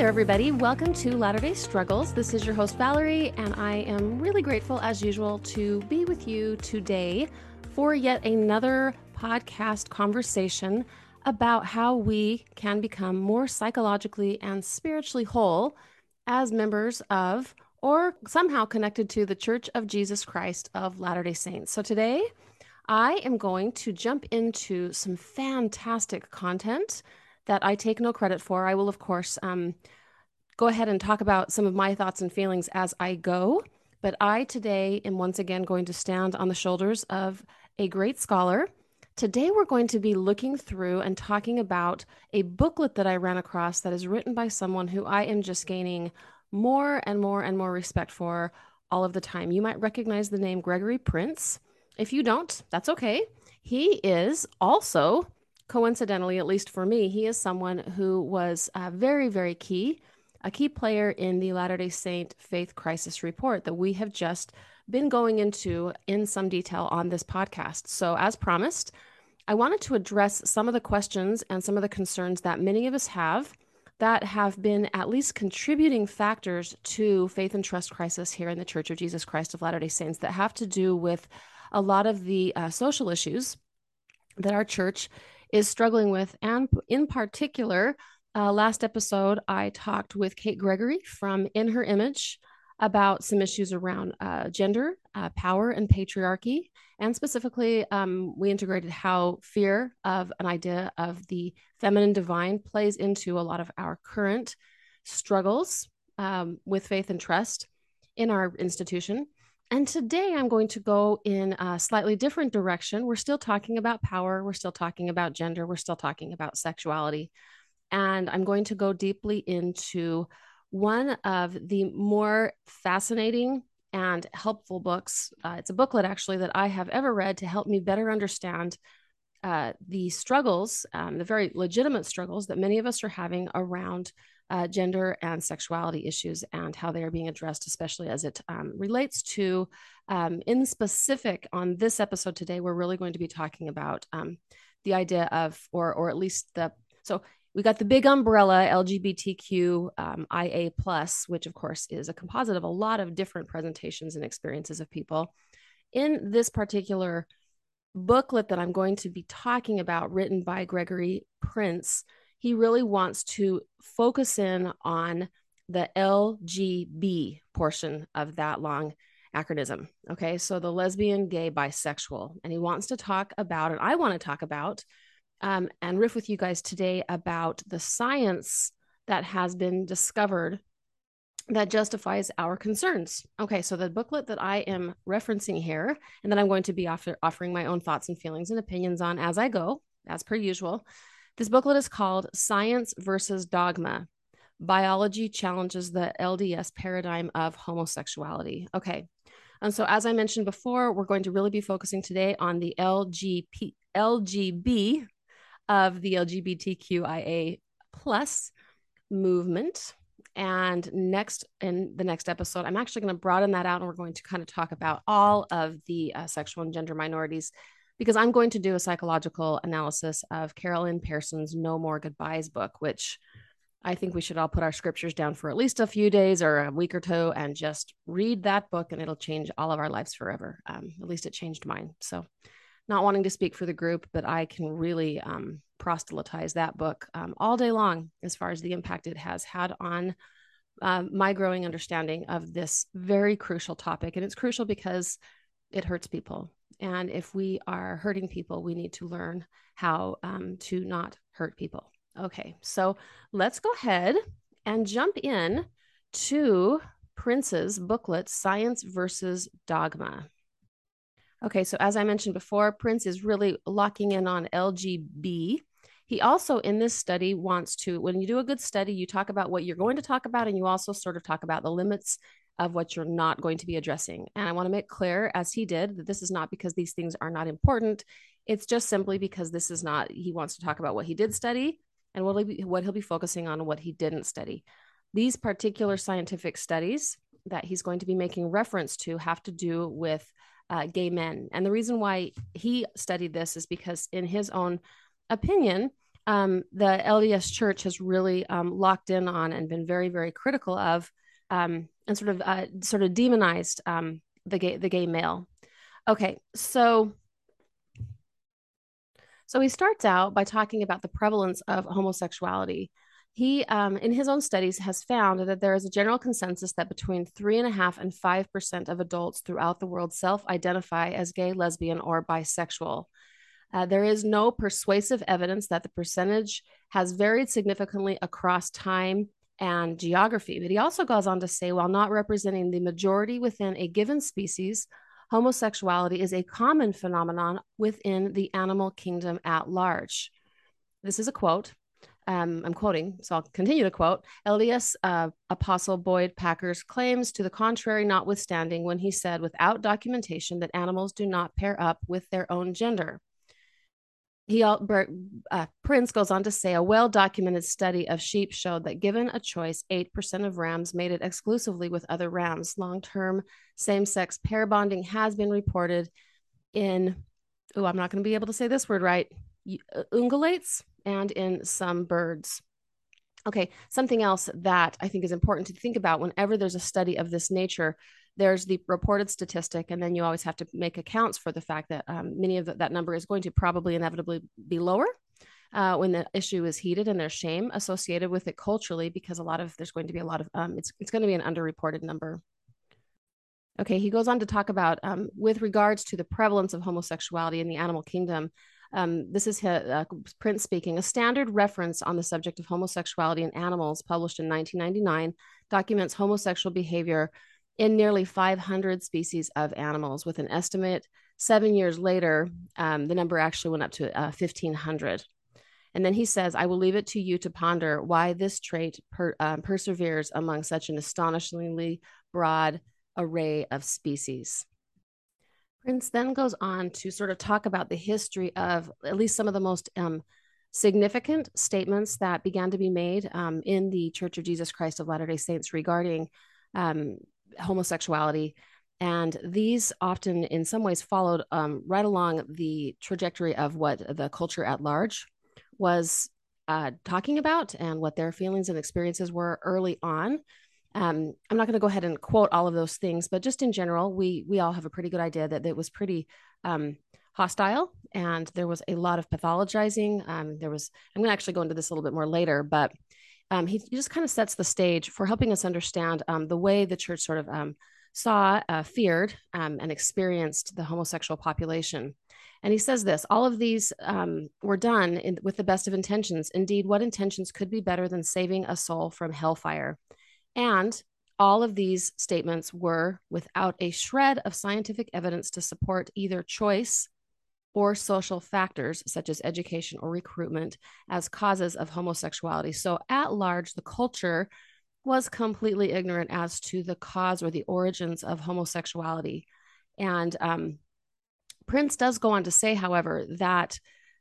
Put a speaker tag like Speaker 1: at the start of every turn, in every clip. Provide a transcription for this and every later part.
Speaker 1: there, everybody. Welcome to Latter day Struggles. This is your host, Valerie, and I am really grateful, as usual, to be with you today for yet another podcast conversation about how we can become more psychologically and spiritually whole as members of or somehow connected to the Church of Jesus Christ of Latter day Saints. So today, I am going to jump into some fantastic content that I take no credit for. I will, of course, um, go ahead and talk about some of my thoughts and feelings as I go. But I today am once again going to stand on the shoulders of a great scholar. Today, we're going to be looking through and talking about a booklet that I ran across that is written by someone who I am just gaining more and more and more respect for all of the time. You might recognize the name Gregory Prince. If you don't, that's okay. He is also coincidentally, at least for me, he is someone who was uh, very, very key, a key player in the Latter day Saint Faith Crisis Report that we have just been going into in some detail on this podcast. So, as promised, I wanted to address some of the questions and some of the concerns that many of us have that have been at least contributing factors to faith and trust crisis here in the Church of Jesus Christ of Latter day Saints that have to do with a lot of the uh, social issues that our church is struggling with. And in particular, uh, last episode, I talked with Kate Gregory from In Her Image about some issues around uh, gender, uh, power, and patriarchy. And specifically, um, we integrated how fear of an idea of the feminine divine plays into a lot of our current struggles um, with faith and trust in our institution. And today I'm going to go in a slightly different direction. We're still talking about power, we're still talking about gender, we're still talking about sexuality. And I'm going to go deeply into one of the more fascinating and helpful books. Uh, it's a booklet actually that I have ever read to help me better understand uh, the struggles, um, the very legitimate struggles that many of us are having around uh, gender and sexuality issues and how they are being addressed, especially as it um, relates to, um, in specific, on this episode today, we're really going to be talking about um, the idea of, or or at least the so we got the big umbrella LGBTQ um, plus, which of course is a composite of a lot of different presentations and experiences of people. In this particular booklet that I'm going to be talking about, written by Gregory Prince, he really wants to focus in on the LGB portion of that long acronym. Okay, so the lesbian, gay, bisexual. And he wants to talk about, and I want to talk about, um, and riff with you guys today about the science that has been discovered that justifies our concerns. Okay, so the booklet that I am referencing here, and that I'm going to be offer, offering my own thoughts and feelings and opinions on as I go, as per usual, this booklet is called Science versus Dogma Biology Challenges the LDS Paradigm of Homosexuality. Okay. And so, as I mentioned before, we're going to really be focusing today on the LGP, LGB of the LGBTQIA plus movement. And next, in the next episode, I'm actually going to broaden that out and we're going to kind of talk about all of the uh, sexual and gender minorities because I'm going to do a psychological analysis of Carol Lynn Pearson's No More Goodbyes book, which I think we should all put our scriptures down for at least a few days or a week or two and just read that book, and it'll change all of our lives forever. Um, at least it changed mine. So, not wanting to speak for the group, but I can really um, proselytize that book um, all day long as far as the impact it has had on um, my growing understanding of this very crucial topic. And it's crucial because it hurts people. And if we are hurting people, we need to learn how um, to not hurt people. Okay, so let's go ahead and jump in to Prince's booklet, Science versus Dogma. Okay, so as I mentioned before, Prince is really locking in on LGB. He also, in this study, wants to, when you do a good study, you talk about what you're going to talk about, and you also sort of talk about the limits of what you're not going to be addressing. And I want to make clear, as he did, that this is not because these things are not important. It's just simply because this is not, he wants to talk about what he did study and what he'll be, what he'll be focusing on and what he didn't study. These particular scientific studies that he's going to be making reference to have to do with uh, gay men. And the reason why he studied this is because, in his own opinion, um, the LDS Church has really um, locked in on and been very, very critical of, um, and sort of uh, sort of demonized um, the gay the gay male. Okay, so so he starts out by talking about the prevalence of homosexuality. He, um, in his own studies, has found that there is a general consensus that between three and a half and five percent of adults throughout the world self-identify as gay, lesbian, or bisexual. Uh, there is no persuasive evidence that the percentage has varied significantly across time and geography. But he also goes on to say, while not representing the majority within a given species, homosexuality is a common phenomenon within the animal kingdom at large. This is a quote. Um, I'm quoting, so I'll continue to quote. LDS uh, Apostle Boyd Packer's claims to the contrary, notwithstanding, when he said, without documentation, that animals do not pair up with their own gender he uh, Prince goes on to say a well-documented study of sheep showed that given a choice, 8% of rams mated exclusively with other rams. Long-term same-sex pair bonding has been reported in oh, I'm not going to be able to say this word right, uh, ungulates and in some birds. Okay, something else that I think is important to think about whenever there's a study of this nature there's the reported statistic, and then you always have to make accounts for the fact that um, many of the, that number is going to probably inevitably be lower uh, when the issue is heated, and there's shame associated with it culturally because a lot of there's going to be a lot of um, it's it's going to be an underreported number. Okay, he goes on to talk about um, with regards to the prevalence of homosexuality in the animal kingdom. Um, this is his, uh, Prince speaking. A standard reference on the subject of homosexuality in animals, published in 1999, documents homosexual behavior in nearly 500 species of animals, with an estimate seven years later, um, the number actually went up to uh, 1,500. And then he says, I will leave it to you to ponder why this trait per, um, perseveres among such an astonishingly broad array of species. Prince then goes on to sort of talk about the history of at least some of the most um, significant statements that began to be made um, in the Church of Jesus Christ of Latter day Saints regarding um, homosexuality. And these often, in some ways, followed um, right along the trajectory of what the culture at large was uh, talking about and what their feelings and experiences were early on. Um, I'm not going to go ahead and quote all of those things, but just in general, we we all have a pretty good idea that it was pretty um, hostile, and there was a lot of pathologizing. Um, there was I'm going to actually go into this a little bit more later, but um, he, just kind of sets the stage for helping us understand um, the way the church sort of um, saw, uh, feared, um, and experienced the homosexual population. And he says this all of these um, were done in, with the best of intentions. Indeed, what intentions could be better than saving a soul from hellfire? And all of these statements were without a shred of scientific evidence to support either choice or social factors such as education or recruitment as causes of homosexuality. So, at large, the culture was completely ignorant as to the cause or the origins of homosexuality. And um, Prince does go on to say, however, that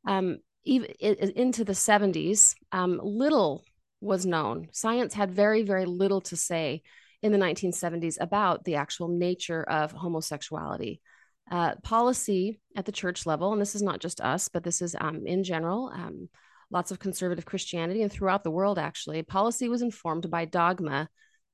Speaker 1: um, even into the 70s, um, little was known. Science had very, very little to say in the 1970s about the actual nature of homosexuality uh, policy at the church level, and this is not just us, but this is um, in general, um, lots of conservative Christianity and throughout the world, actually, policy was informed by dogma,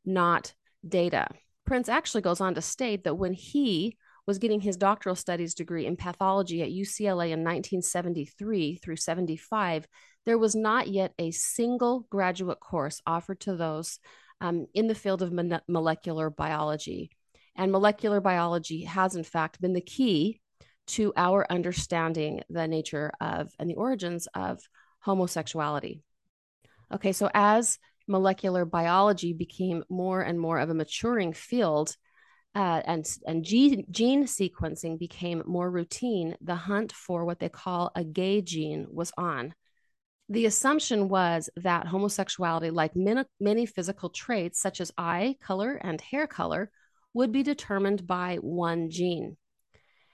Speaker 1: not data. Prince actually goes on to state that when he was getting his doctoral studies degree in pathology at UCLA in 1973 through 75, there was not yet a single graduate course offered to those um, in the field of mon- molecular biology. And molecular biology has, in fact, been the key to our understanding the nature of and the origins of homosexuality. Okay, so as molecular biology became more and more of a maturing field, uh, and and gene, gene sequencing became more routine, the hunt for what they call a gay gene was on. The assumption was that homosexuality, like many, many physical traits such as eye color and hair color, would be determined by one gene.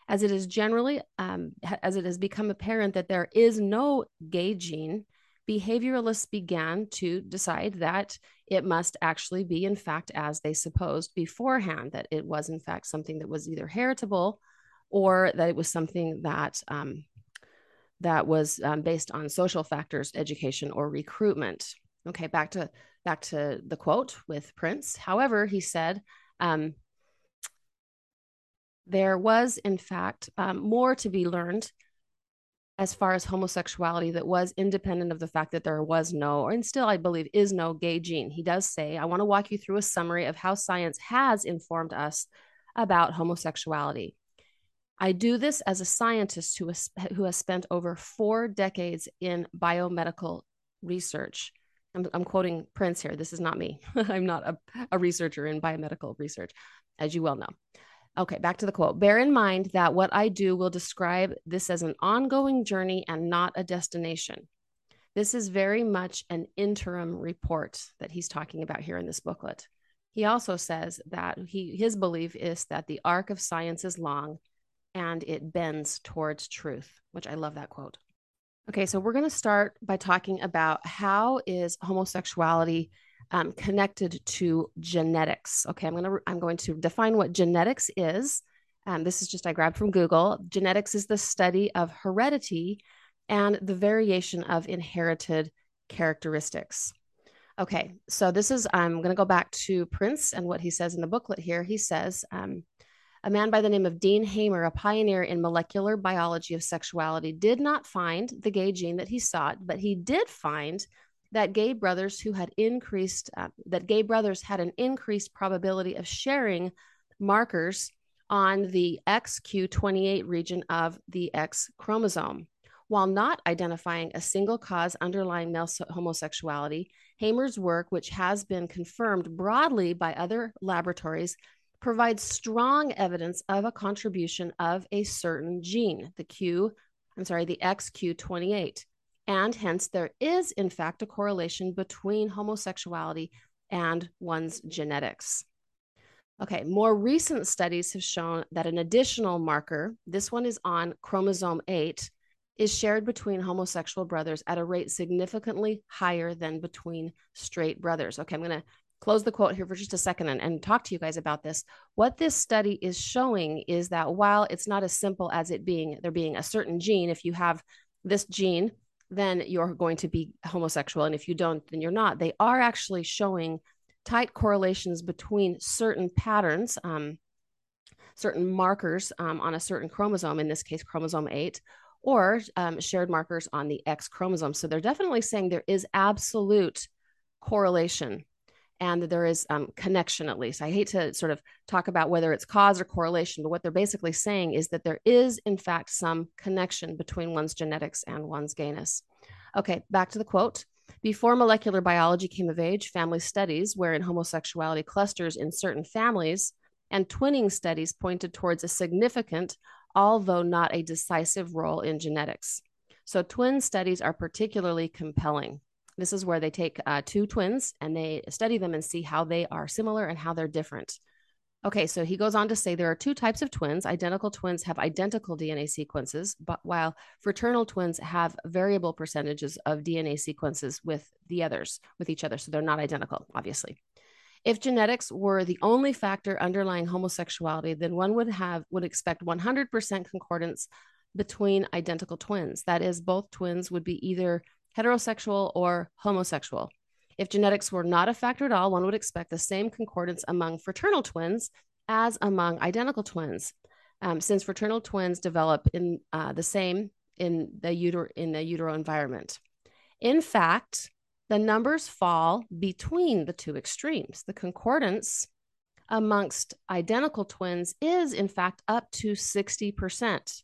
Speaker 1: As it is generally, um, as it has become apparent that there is no gay gene, behavioralists began to decide that it must actually be, in fact, as they supposed beforehand, that it was, in fact, something that was either heritable or that it was something that um, that was um, based on social factors, education, or recruitment. Okay, back to back to the quote with Prince. However, he said um, there was, in fact, um, more to be learned as far as homosexuality that was independent of the fact that there was no, and still I believe is no gay gene. He does say, I want to walk you through a summary of how science has informed us about homosexuality. I do this as a scientist who has, who has spent over four decades in biomedical research. I'm, I'm quoting Prince here. This is not me. I'm not a, a researcher in biomedical research, as you well know. Okay, back to the quote. Bear in mind that what I do will describe this as an ongoing journey and not a destination. This is very much an interim report that he's talking about here in this booklet. He also says that he his belief is that the arc of science is long and it bends towards truth, which I love that quote. Okay, so we're going to start by talking about how is homosexuality um, connected to genetics. Okay, I'm to I'm going to define what genetics is. Um, this is just I grabbed from Google. Genetics is the study of heredity and the variation of inherited characteristics. Okay, so this is I'm going to go back to Prince and what he says in the booklet here. He says um, a man by the name of Dean Hamer, a pioneer in molecular biology of sexuality, did not find the gay gene that he sought, but he did find that gay brothers who had increased, uh, that gay brothers had an increased probability of sharing markers on the XQ28 region of the X chromosome. While not identifying a single cause underlying male homosexuality, Hamer's work, which has been confirmed broadly by other laboratories, provides strong evidence of a contribution of a certain gene, the Q, I'm sorry, the XQ28. And hence, there is, in fact, a correlation between homosexuality and one's genetics. Okay, more recent studies have shown that an additional marker, this one is on chromosome 8, is shared between homosexual brothers at a rate significantly higher than between straight brothers. Okay, I'm going to close the quote here for just a second and, and talk to you guys about this. What this study is showing is that while it's not as simple as it being there being a certain gene, if you have this gene, then you're going to be homosexual. And if you don't, then you're not. They are actually showing tight correlations between certain patterns, um, certain markers um, on a certain chromosome, in this case, chromosome 8, or um, shared markers on the X chromosome. So they're definitely saying there is absolute correlation and there is um, connection at least. I hate to sort of talk about whether it's cause or correlation but what they're basically saying is that there is in fact some connection between one's genetics and one's gayness. Okay back to the quote. Before molecular biology came of age family studies wherein homosexuality clusters in certain families and twinning studies pointed towards a significant although not a decisive role in genetics. So twin studies are particularly compelling this is where they take uh, two twins and they study them and see how they are similar and how they're different. Okay, so he goes on to say there are two types of twins. Identical twins have identical DNA sequences, but while fraternal twins have variable percentages of DNA sequences with the others, with each other. So they're not identical, obviously. If genetics were the only factor underlying homosexuality, then one would have would expect 100% concordance between identical twins. That is, both twins would be either heterosexual or homosexual. If genetics were not a factor at all, one would expect the same concordance among fraternal twins as among identical twins, um, since fraternal twins develop in uh, the same in the uter- in the utero environment. In fact, the numbers fall between the two extremes. The concordance amongst identical twins is, in fact, up to 60%.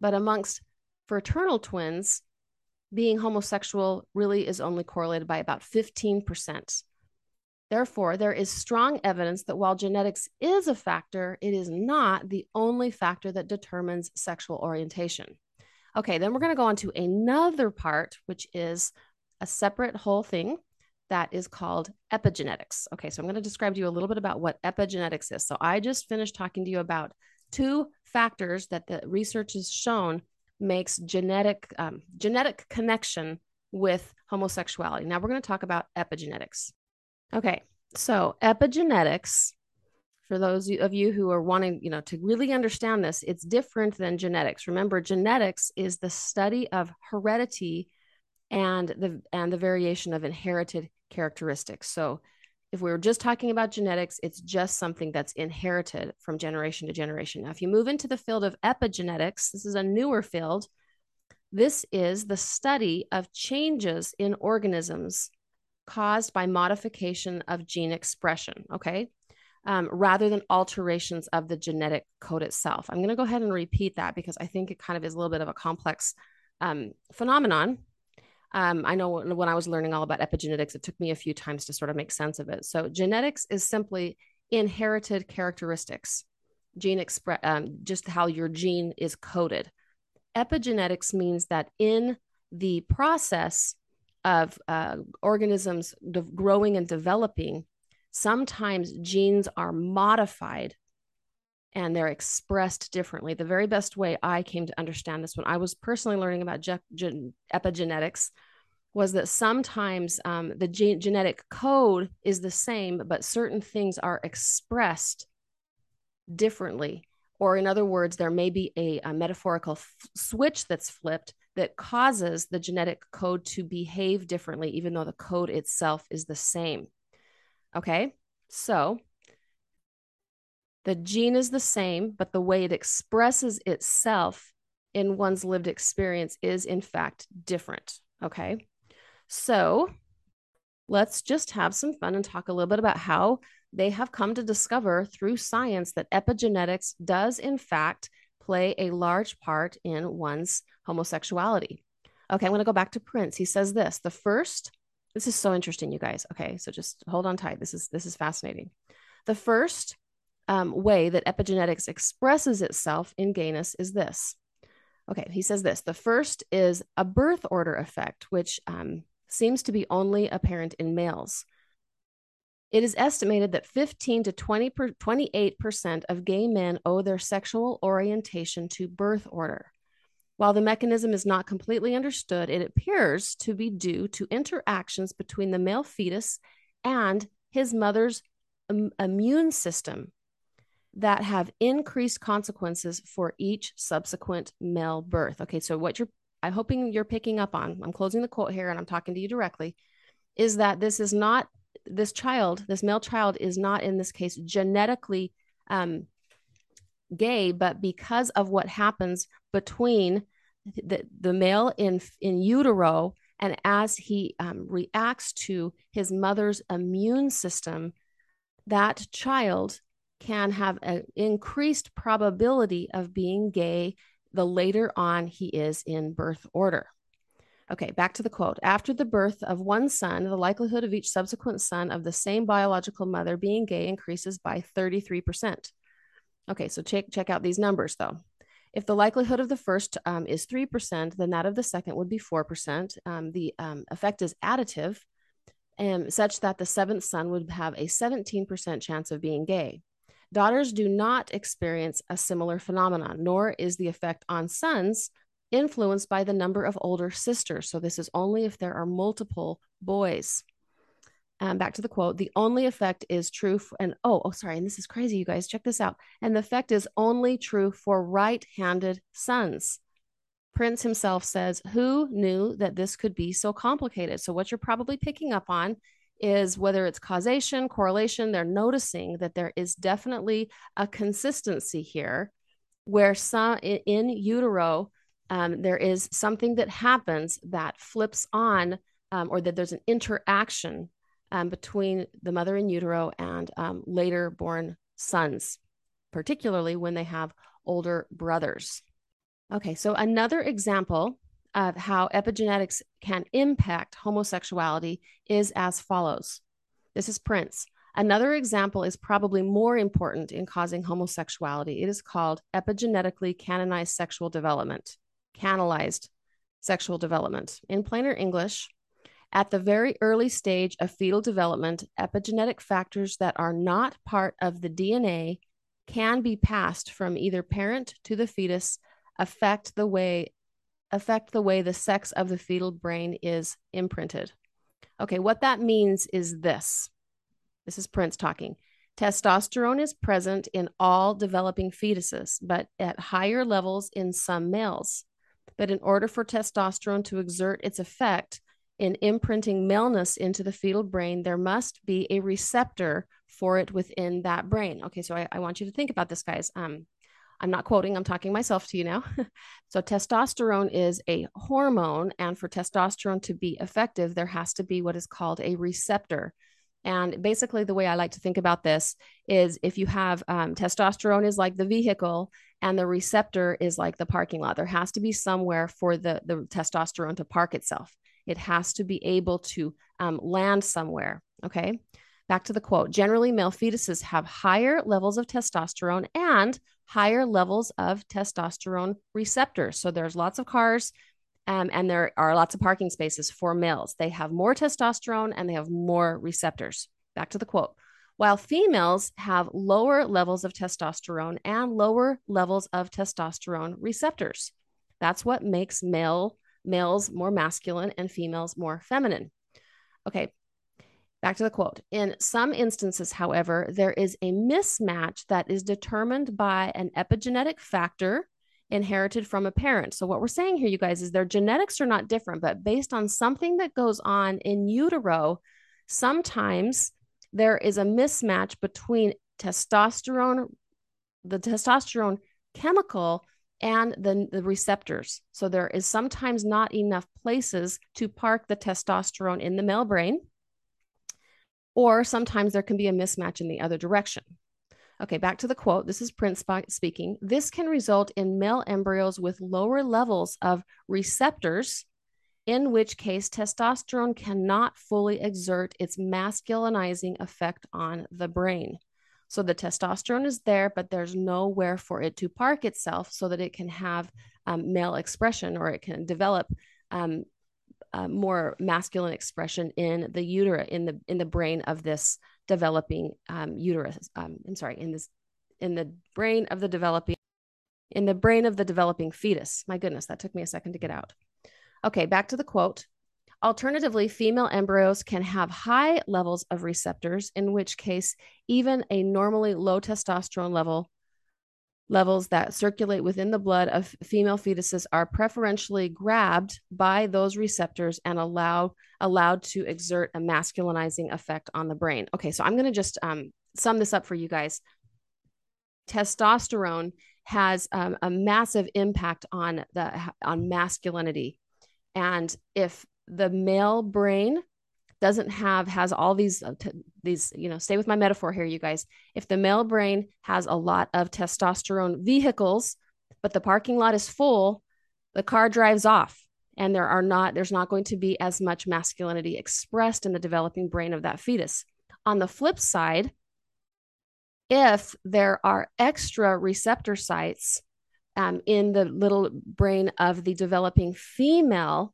Speaker 1: But amongst fraternal twins, being homosexual really is only correlated by about 15%. Therefore, there is strong evidence that while genetics is a factor, it is not the only factor that determines sexual orientation. Okay, then we're going to go on to another part, which is a separate whole thing that is called epigenetics. Okay, so I'm going to describe to you a little bit about what epigenetics is. So I just finished talking to you about two factors that the research has shown makes genetic um, genetic connection with homosexuality. Now we're going to talk about epigenetics. Okay, so epigenetics for those of you who are wanting, you know, to really understand this, it's different than genetics. Remember, genetics is the study of heredity and the and the variation of inherited characteristics. So if we were just talking about genetics, it's just something that's inherited from generation to generation. Now, if you move into the field of epigenetics, this is a newer field. This is the study of changes in organisms caused by modification of gene expression, okay? Um, rather than alterations of the genetic code itself. I'm going to go ahead and repeat that because I think it kind of is a little bit of a complex um, phenomenon. Um, I know when, I was learning all about epigenetics, it took me a few times to sort of make sense of it. So, genetics is simply inherited characteristics, gene express, um, just how your gene is coded. Epigenetics means that in the process of uh, organisms de- growing and developing, sometimes genes are modified and they're expressed differently. The very best way I came to understand this when I was personally learning about ge- gen- epigenetics was that sometimes um, the ge- genetic code is the same, but certain things are expressed differently. Or, in other words, there may be a, a metaphorical f- switch that's flipped that causes the genetic code to behave differently, even though the code itself is the same. Okay, so the gene is the same, but the way it expresses itself in one's lived experience is, in fact, different. Okay, so let's just have some fun and talk a little bit about how they have come to discover through science that epigenetics does, in fact, play a large part in one's homosexuality. Okay, I'm going to go back to Prince. He says this the first, this is so interesting, you guys. Okay, so just hold on tight. This is this is fascinating. The first um, way that epigenetics expresses itself in gayness is this. Okay, he says this. The first is a birth order effect, which um, seems to be only apparent in males. It is estimated that 15 to 20 per, 28% of gay men owe their sexual orientation to birth order. While the mechanism is not completely understood, it appears to be due to interactions between the male fetus and his mother's um, immune system that have increased consequences for each subsequent male birth. Okay, so what you're I'm hoping you're picking up on, I'm closing the quote here and I'm talking to you directly, is that this is not this child, this male child is not in this case genetically um, gay, but because of what happens between the, the male in, in utero and as he um, reacts to his mother's immune system, that child can have an increased probability of being gay the later on he is in birth order. Okay, back to the quote. After the birth of one son, the likelihood of each subsequent son of the same biological mother being gay increases by 33%. Okay, so check, check out these numbers though. If the likelihood of the first um, is 3%, then that of the second would be 4%. Um, the um, effect is additive, um, such that the seventh son would have a 17% chance of being gay. Daughters do not experience a similar phenomenon, nor is the effect on sons influenced by the number of older sisters. So this is only if there are multiple boys. Um, back to the quote the only effect is true and oh oh sorry and this is crazy you guys check this out and the effect is only true for right-handed sons prince himself says who knew that this could be so complicated so what you're probably picking up on is whether it's causation correlation they're noticing that there is definitely a consistency here where some in utero um, there is something that happens that flips on, um, or that there's an interaction um, between the mother in utero and um, later born sons, particularly when they have older brothers. Okay, so another example of how epigenetics can impact homosexuality is as follows. This is Prince. Another example is probably more important in causing homosexuality. It is called epigenetically canonized sexual development canalized sexual development. In plainer English, at the very early stage of fetal development, epigenetic factors that are not part of the DNA can be passed from either parent to the fetus, affect the way affect the way the sex of the fetal brain is imprinted. Okay, what that means is this. This is Prince talking. Testosterone is present in all developing fetuses, but at higher levels in some males. But in order for testosterone to exert its effect in imprinting maleness into the fetal brain, there must be a receptor for it within that brain. Okay, so I, I want you to think about this, guys. Um, I'm not quoting, I'm talking myself to you now. so, testosterone is a hormone, and for testosterone to be effective, there has to be what is called a receptor. And basically, the way I like to think about this is if you have um, testosterone is like the vehicle and the receptor is like the parking lot. There has to be somewhere for the, the testosterone to park itself. It has to be able to um, land somewhere. Okay. Back to the quote generally, male fetuses have higher levels of testosterone and higher levels of testosterone receptors. So there's lots of cars um, and there are lots of parking spaces for males. They have more testosterone and they have more receptors. Back to the quote. While females have lower levels of testosterone and lower levels of testosterone receptors. That's what makes male males more masculine and females more feminine. Okay, back to the quote. In some instances, however, there is a mismatch that is determined by an epigenetic factor inherited from a parent. So, what we're saying here, you guys, is their genetics are not different, but based on something that goes on in utero, sometimes there is a mismatch between testosterone, the testosterone chemical, and the, the receptors. So, there is sometimes not enough places to park the testosterone in the male brain, or sometimes there can be a mismatch in the other direction. Okay, back to the quote. This is Prince speaking. This can result in male embryos with lower levels of receptors, in which case testosterone cannot fully exert its masculinizing effect on the brain. So the testosterone is there, but there's nowhere for it to park itself so that it can have um, male expression or it can develop um, uh, more masculine expression in the uterus in the in the brain of this developing um, uterus. Um, I'm sorry, in this in the brain of the developing in the brain of the developing fetus. My goodness, that took me a second to get out. Okay, back to the quote. Alternatively, female embryos can have high levels of receptors, in which case, even a normally low testosterone level levels that circulate within the blood of female fetuses are preferentially grabbed by those receptors and allow allowed to exert a masculinizing effect on the brain. Okay, so I'm going to just um, sum this up for you guys. Testosterone has um, a massive impact on the on masculinity, and if the male brain doesn't have has all these uh, these you know stay with my metaphor here you guys. If the male brain has a lot of testosterone vehicles but the parking lot is full the car drives off and there are not there's not going to be as much masculinity expressed in the developing brain of that fetus. On the flip side if there are extra receptor sites um, in the little brain of the developing female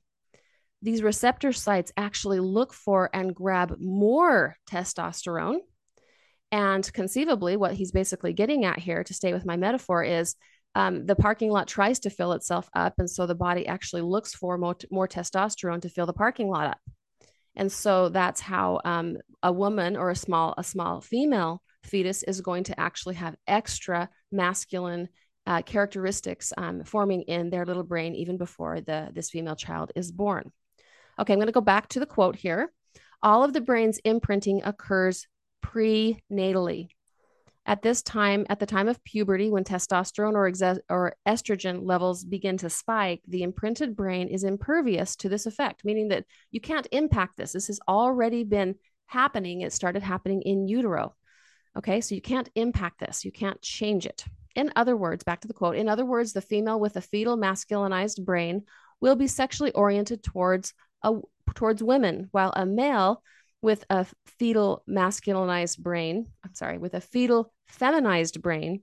Speaker 1: these receptor sites actually look for and grab more testosterone. And conceivably, what he's basically getting at here, to stay with my metaphor, is um, the parking lot tries to fill itself up. And so the body actually looks for more, more testosterone to fill the parking lot up. And so that's how um, a woman or a small, a small female fetus is going to actually have extra masculine uh, characteristics um, forming in their little brain even before the this female child is born. Okay, I'm going to go back to the quote here. All of the brain's imprinting occurs prenatally. At this time, at the time of puberty, when testosterone or, exe- or estrogen levels begin to spike, the imprinted brain is impervious to this effect, meaning that you can't impact this. This has already been happening. It started happening in utero. Okay, so you can't impact this, you can't change it. In other words, back to the quote, in other words, the female with a fetal masculinized brain will be sexually oriented towards a, towards women, while a male with a fetal masculinized brain, I'm sorry, with a fetal feminized brain,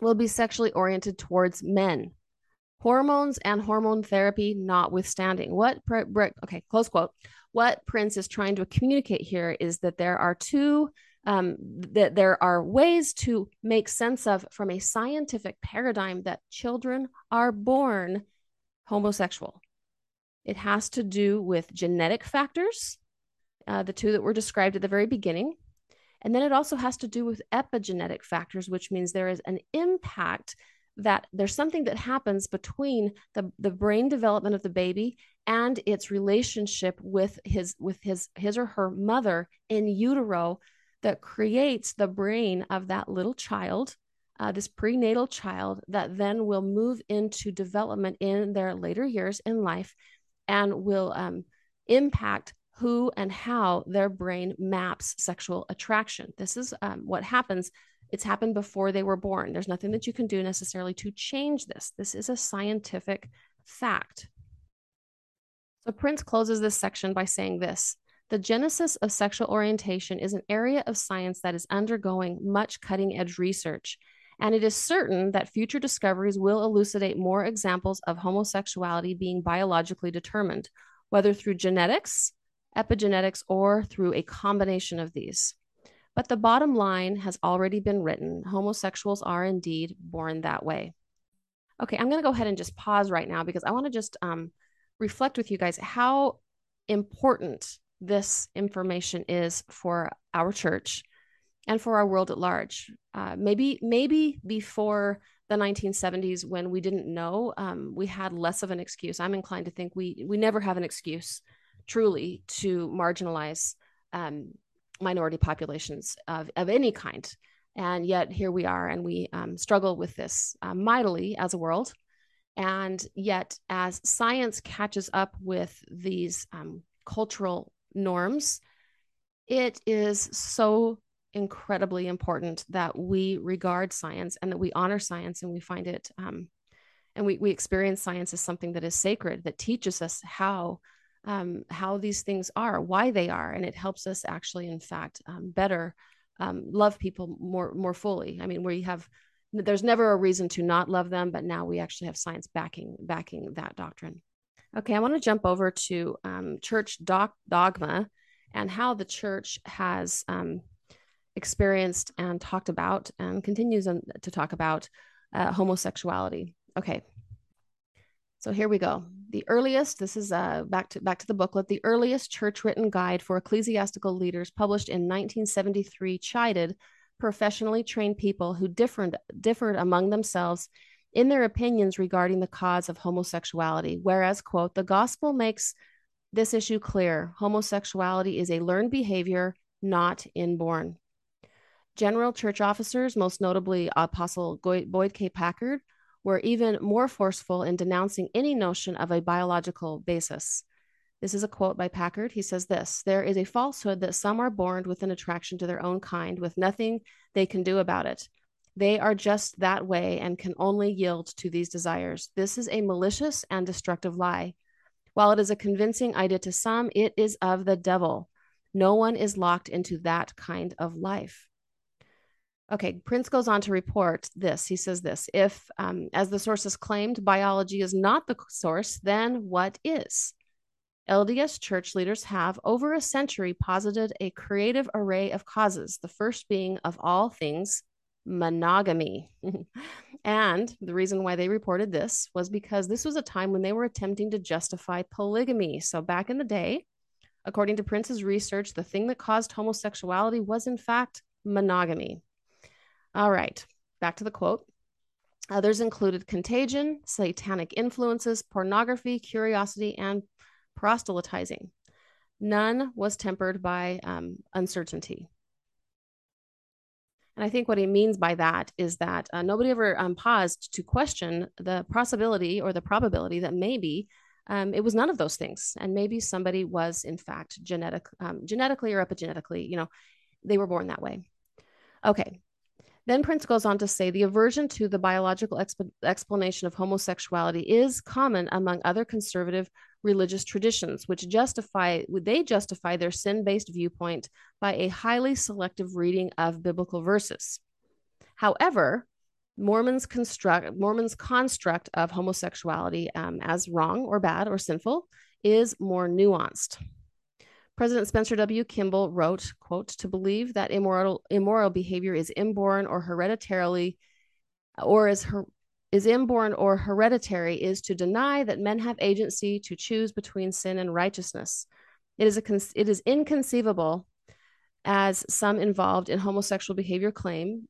Speaker 1: will be sexually oriented towards men. Hormones and hormone therapy notwithstanding. What, okay, close quote. What Prince is trying to communicate here is that there are two, um, that there are ways to make sense of from a scientific paradigm that children are born homosexual. It has to do with genetic factors, uh, the two that were described at the very beginning. And then it also has to do with epigenetic factors, which means there is an impact that there's something that happens between the, the brain development of the baby and its relationship with his with his his or her mother in utero that creates the brain of that little child uh, this prenatal child that then will move into development in their later years in life and will um, impact who and how their brain maps sexual attraction. This is um, what happens. It's happened before they were born. There's nothing that you can do necessarily to change this. This is a scientific fact. So Prince closes this section by saying this The genesis of sexual orientation is an area of science that is undergoing much cutting edge research. And it is certain that future discoveries will elucidate more examples of homosexuality being biologically determined, whether through genetics, epigenetics, or through a combination of these. But the bottom line has already been written homosexuals are indeed born that way. Okay, I'm going to go ahead and just pause right now because I want to just um, reflect with you guys how important this information is for our church and for our world at large. Uh, maybe, maybe before the 1970s, when we didn't know, um, we had less of an excuse. I'm inclined to think we we never have an excuse, truly, to marginalize um, minority populations of of any kind. And yet here we are, and we um, struggle with this uh, mightily as a world. And yet, as science catches up with these um, cultural norms, it is so incredibly important that we regard science and that we honor science and we find it um, and we, we experience science as something that is sacred that teaches us how um, how these things are why they are and it helps us actually in fact um, better um, love people more more fully. I mean you have there's never a reason to not love them but now we actually have science backing backing that doctrine. Okay i want to jump over to um, church doc, dogma and how the church has um, experienced and talked about and continues to talk about uh, homosexuality. Okay. So here we go. The earliest this is uh, back to back to the booklet. The earliest church written guide for ecclesiastical leaders published in 1973 chided professionally trained people who differed, differed among themselves in their opinions regarding the cause of homosexuality. Whereas, quote, the gospel makes this issue clear. Homosexuality is a learned behavior, not inborn. General church officers, most notably Apostle Boyd K. Packer, were even more forceful in denouncing any notion of a biological basis. This is a quote by Packer. He says this There is a falsehood that some are born with an attraction to their own kind with nothing they can do about it. They are just that way and can only yield to these desires. This is a malicious and destructive lie. While it is a convincing idea to some, it is of the devil. No one is locked into that kind of life. Okay, Prince goes on to report this. He says this If, um, as the sources claimed, biology is not the source, then what is? LDS church leaders have, over a century, posited a creative array of causes, the first being, of all things, monogamy. and the reason why they reported this was because this was a time when they were attempting to justify polygamy. So, back in the day, according to Prince's research, the thing that caused homosexuality was, in fact, monogamy. All right, back to the quote. Others included contagion, satanic influences, pornography, curiosity, and proselytizing. None was tempered by um, uncertainty. And I think what he means by that is that uh, nobody ever um, paused to question the possibility or the probability that maybe um, it was none of those things, and maybe somebody was in fact genetic, um, genetically or epigenetically, you know, they were born that way. Okay, then Prince goes on to say the aversion to the biological exp- explanation of homosexuality is common among other conservative religious traditions, which justify they justify their sin-based viewpoint by a highly selective reading of biblical verses. However, Mormons construct Mormons construct of homosexuality um, as wrong or bad or sinful is more nuanced. President Spencer W. Kimball wrote, quote, to believe that immoral, immoral behavior is inborn or hereditarily or is her, is inborn or hereditary is to deny that men have agency to choose between sin and righteousness. It is, a, it is inconceivable as some involved in homosexual behavior claim,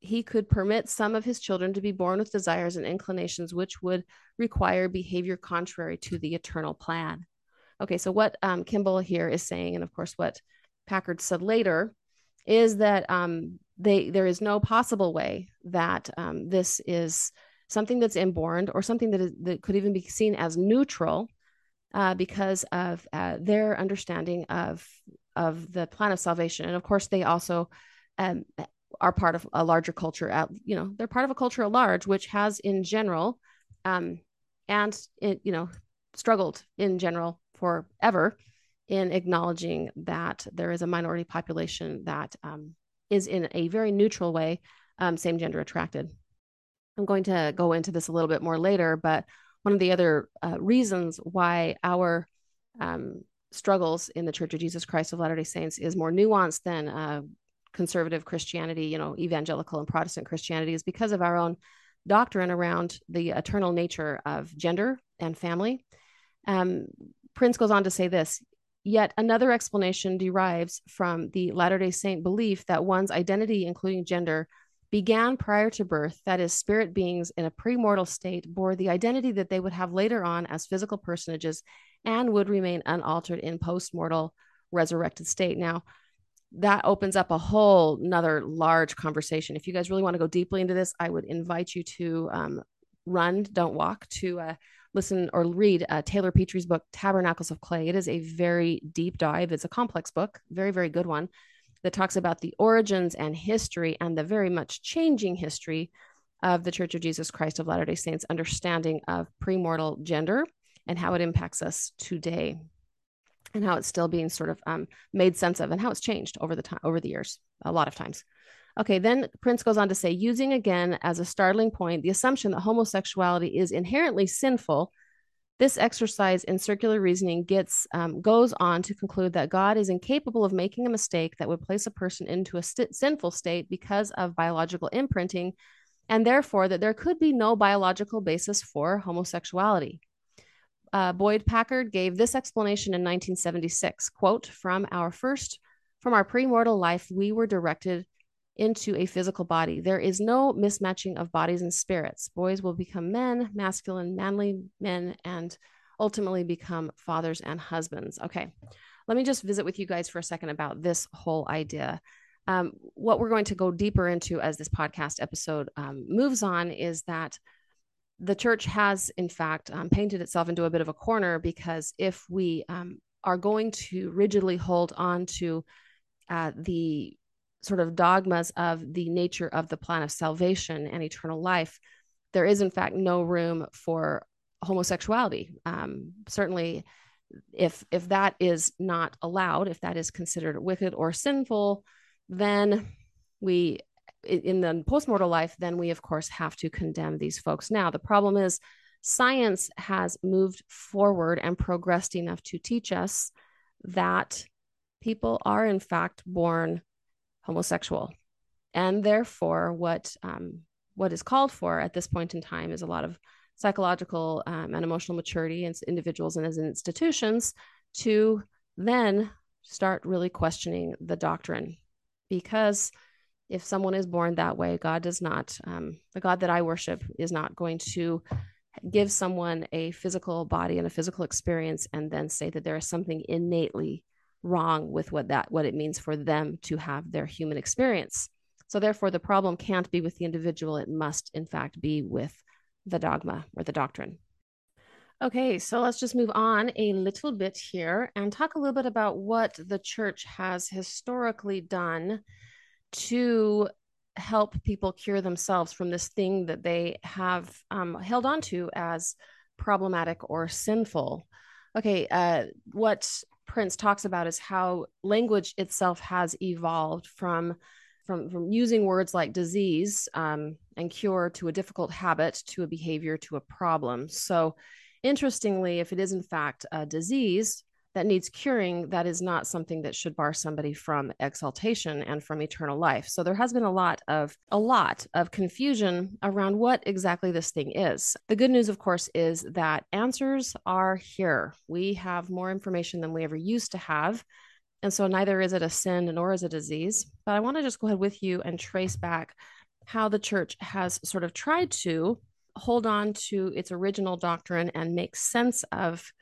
Speaker 1: he could permit some of his children to be born with desires and inclinations which would require behavior contrary to the eternal plan. Okay, so what um, Kimball here is saying, and of course what Packer said later, is that um, they there is no possible way that um, this is something that's inborn or something that, is, that could even be seen as neutral uh, because of uh, their understanding of of the plan of salvation. And of course, they also um, are part of a larger culture. At you know, they're part of a culture at large, which has in general, um, and it you know, struggled in general forever in acknowledging that there is a minority population that um, is in a very neutral way um, same gender attracted. I'm going to go into this a little bit more later, but one of the other uh, reasons why our um, struggles in the Church of Jesus Christ of Latter day Saints is more nuanced than uh, conservative Christianity, you know, evangelical and Protestant Christianity, is because of our own doctrine around the eternal nature of gender and family. Um, Prince goes on to say this Yet another explanation derives from the Latter day Saint belief that one's identity, including gender, began prior to birth, that is, spirit beings in a premortal state bore the identity that they would have later on as physical personages and would remain unaltered in postmortal resurrected state. Now, that opens up a whole another large conversation. If you guys really want to go deeply into this, I would invite you to um, run, don't walk, to uh, listen or read uh, Taylor Petrey's book, Tabernacles of Clay. It is a very deep dive. It's a complex book, very, very good one that talks about the origins and history and the very much changing history of the Church of Jesus Christ of Latter day Saints' understanding of premortal gender and how it impacts us today and how it's still being sort of um, made sense of and how it's changed over the time over the years a lot of times okay then prince goes on to say using again as a startling point the assumption that homosexuality is inherently sinful this exercise in circular reasoning gets um, goes on to conclude that God is incapable of making a mistake that would place a person into a st- sinful state because of biological imprinting, and therefore that there could be no biological basis for homosexuality. Uh, Boyd Packer gave this explanation in 1976. Quote: "From our first, from our premortal life, we were directed into a physical body. There is no mismatching of bodies and spirits. Boys will become men, masculine, manly men, and ultimately become fathers and husbands. Okay, let me just visit with you guys for a second about this whole idea. Um, what we're going to go deeper into as this podcast episode um, moves on is that the church has, in fact, um, painted itself into a bit of a corner because if we um, are going to rigidly hold on to uh, the sort of dogmas of the nature of the plan of salvation and eternal life, there is in fact no room for homosexuality. Um, certainly, if if that is not allowed, if that is considered wicked or sinful, then we in the postmortal life, then we of course have to condemn these folks. Now, the problem is science has moved forward and progressed enough to teach us that people are in fact born homosexual. And therefore, what um, what is called for at this point in time is a lot of psychological um, and emotional maturity in individuals and as institutions to then start really questioning the doctrine because if someone is born that way god does not um, the god that i worship is not going to give someone a physical body and a physical experience and then say that there is something innately wrong with what that what it means for them to have their human experience. So therefore the problem can't be with the individual. It must in fact be with the dogma or the doctrine. Okay so let's just move on a little bit here and talk a little bit about what the church has historically done to help people cure themselves from this thing that they have um, held on to as problematic or sinful. Okay uh, what Prince talks about is how language itself has evolved from from from using words like disease um, and cure to a difficult habit to a behavior to a problem. So, interestingly, if it is in fact a disease, that needs curing, that is not something that should bar somebody from exaltation and from eternal life. So there has been a lot of a lot of confusion around what exactly this thing is. The good news, of course, is that answers are here. We have more information than we ever used to have. And so neither is it a sin nor is it a disease. But I want to just go ahead with you and trace back how the church has sort of tried to hold on to its original doctrine and make sense of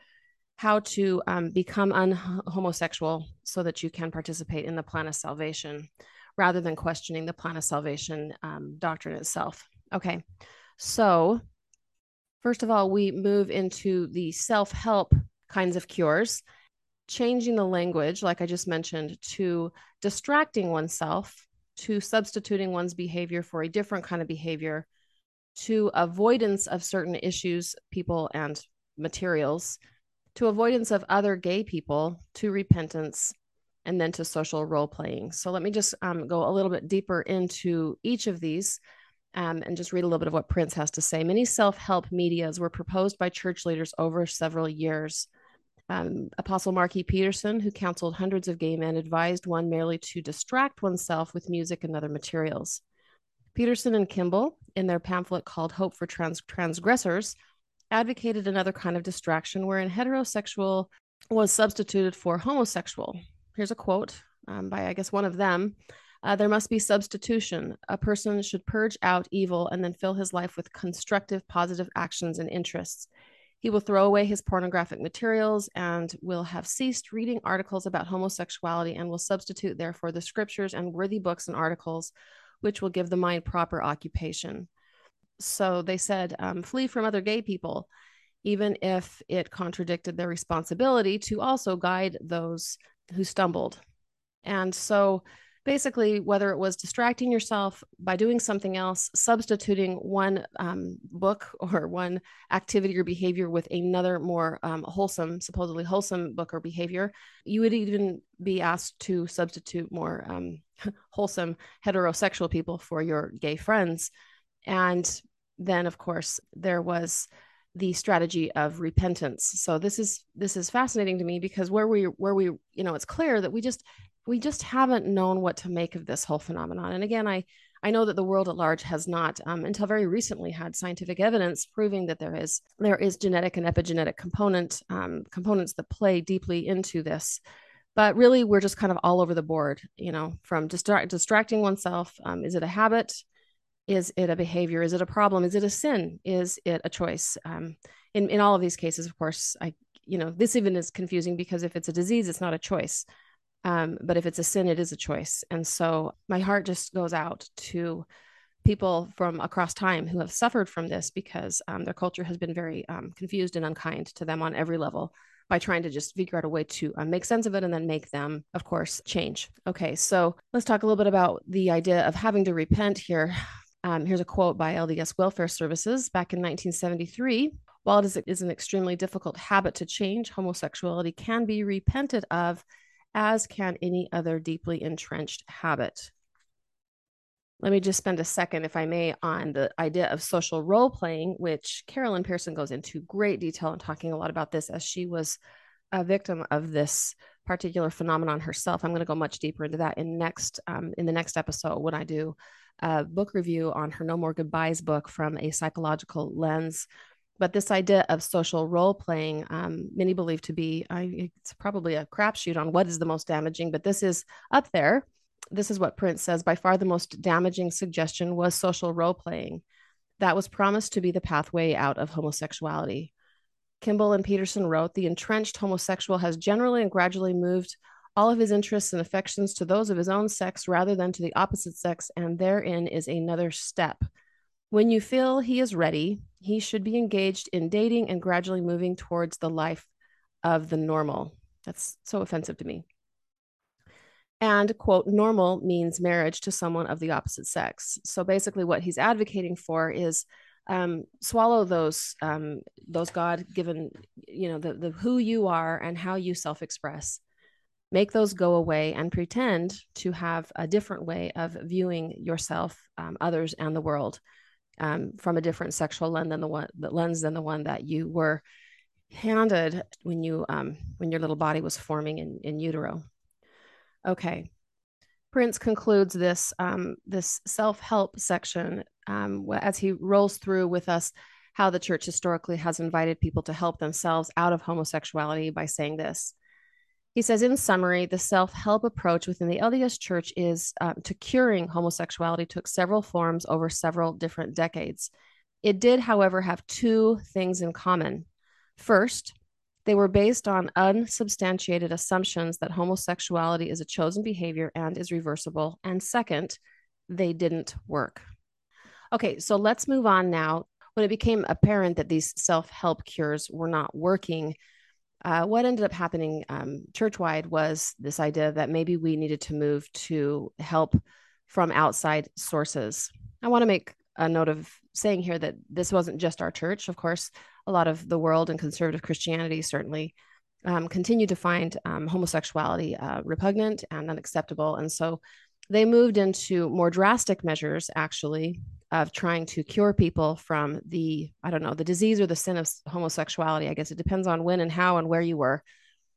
Speaker 1: how to um, become unhomosexual so that you can participate in the plan of salvation rather than questioning the plan of salvation um, doctrine itself. Okay, so first of all, we move into the self help kinds of cures, changing the language, like I just mentioned, to distracting oneself, to substituting one's behavior for a different kind of behavior, to avoidance of certain issues, people, and materials, to avoidance of other gay people, to repentance, and then to social role playing. So let me just um, go a little bit deeper into each of these um, and just read a little bit of what Prince has to say. Many self help medias were proposed by church leaders over several years. Um, Apostle Mark E. Petersen, who counseled hundreds of gay men, advised one merely to distract oneself with music and other materials. Petersen and Kimball, in their pamphlet called Hope for Trans- Transgressors, advocated another kind of distraction wherein heterosexual was substituted for homosexual. Here's a quote um, by, I guess, one of them. Uh, there must be substitution. A person should purge out evil and then fill his life with constructive, positive actions and interests. He will throw away his pornographic materials and will have ceased reading articles about homosexuality and will substitute, therefore, the scriptures and worthy books and articles which will give the mind proper occupation. So they said, um, flee from other gay people, even if it contradicted their responsibility to also guide those who stumbled. And so basically, whether it was distracting yourself by doing something else, substituting one um, book or one activity or behavior with another more um, wholesome, supposedly wholesome book or behavior, you would even be asked to substitute more um, wholesome heterosexual people for your gay friends. And then, of course, there was the strategy of repentance. So this is this is fascinating to me because where we where we you know it's clear that we just we just haven't known what to make of this whole phenomenon. And again i i know that the world at large has not um, until very recently had scientific evidence proving that there is there is genetic and epigenetic component um, components that play deeply into this. But really we're just kind of all over the board you know from distra- distracting oneself um, is it a habit is it a behavior? Is it a problem? Is it a sin? Is it a choice? Um, in, in all of these cases of course i you know this even is confusing because if it's a disease it's not a choice. Um, but if it's a sin it is a choice. And so my heart just goes out to people from across time who have suffered from this because um, their culture has been very um, confused and unkind to them on every level by trying to just figure out a way to uh, make sense of it and then make them, of course, change. Okay, so let's talk a little bit about the idea of having to repent here. Um, here's a quote by LDS Welfare Services back in 1973. While it is, an extremely difficult habit to change, homosexuality can be repented of, as can any other deeply entrenched habit. Let me just spend a second, if I may, on the idea of social role playing, which Carol Lynn Pearson goes into great detail in talking a lot about this as she was a victim of this particular phenomenon herself. I'm going to go much deeper into that in next um, in the next episode when I do a book review on her No More Goodbyes book from a psychological lens. But this idea of social role playing, um, many believe to be, I, it's probably a crapshoot on what is the most damaging, but this is up there. This is what Prince says by far the most damaging suggestion was social role playing. That was promised to be the pathway out of homosexuality. Kimball and Petersen wrote The entrenched homosexual has generally and gradually moved all of his interests and affections to those of his own sex rather than to the opposite sex, and therein is another step. When you feel he is ready, he should be engaged in dating and gradually moving towards the life of the normal. That's so offensive to me. And, quote, normal means marriage to someone of the opposite sex. So basically, what he's advocating for is um, swallow those um, those God given, you know, the, the who you are and how you self express make those go away and pretend to have a different way of viewing yourself, um, others, and the world um, from a different sexual lens than the one the lens than the one that you were handed when you um, when your little body was forming in, in utero. Okay. Prince concludes this um, this self help section um, as he rolls through with us how the church historically has invited people to help themselves out of homosexuality by saying this He says, in summary, the self help approach within the LDS Church is uh, to curing homosexuality took several forms over several different decades. It did, however, have two things in common. First, they were based on unsubstantiated assumptions that homosexuality is a chosen behavior and is reversible. And second, they didn't work. Okay, so let's move on now. When it became apparent that these self help cures were not working, uh, what ended up happening um, churchwide was this idea that maybe we needed to move to help from outside sources. I want to make a note of saying here that this wasn't just our church. Of course, a lot of the world and conservative Christianity certainly um, continue to find um, homosexuality uh, repugnant and unacceptable. And so they moved into more drastic measures, actually, of trying to cure people from the, I don't know, the disease or the sin of homosexuality. I guess it depends on when and how and where you were.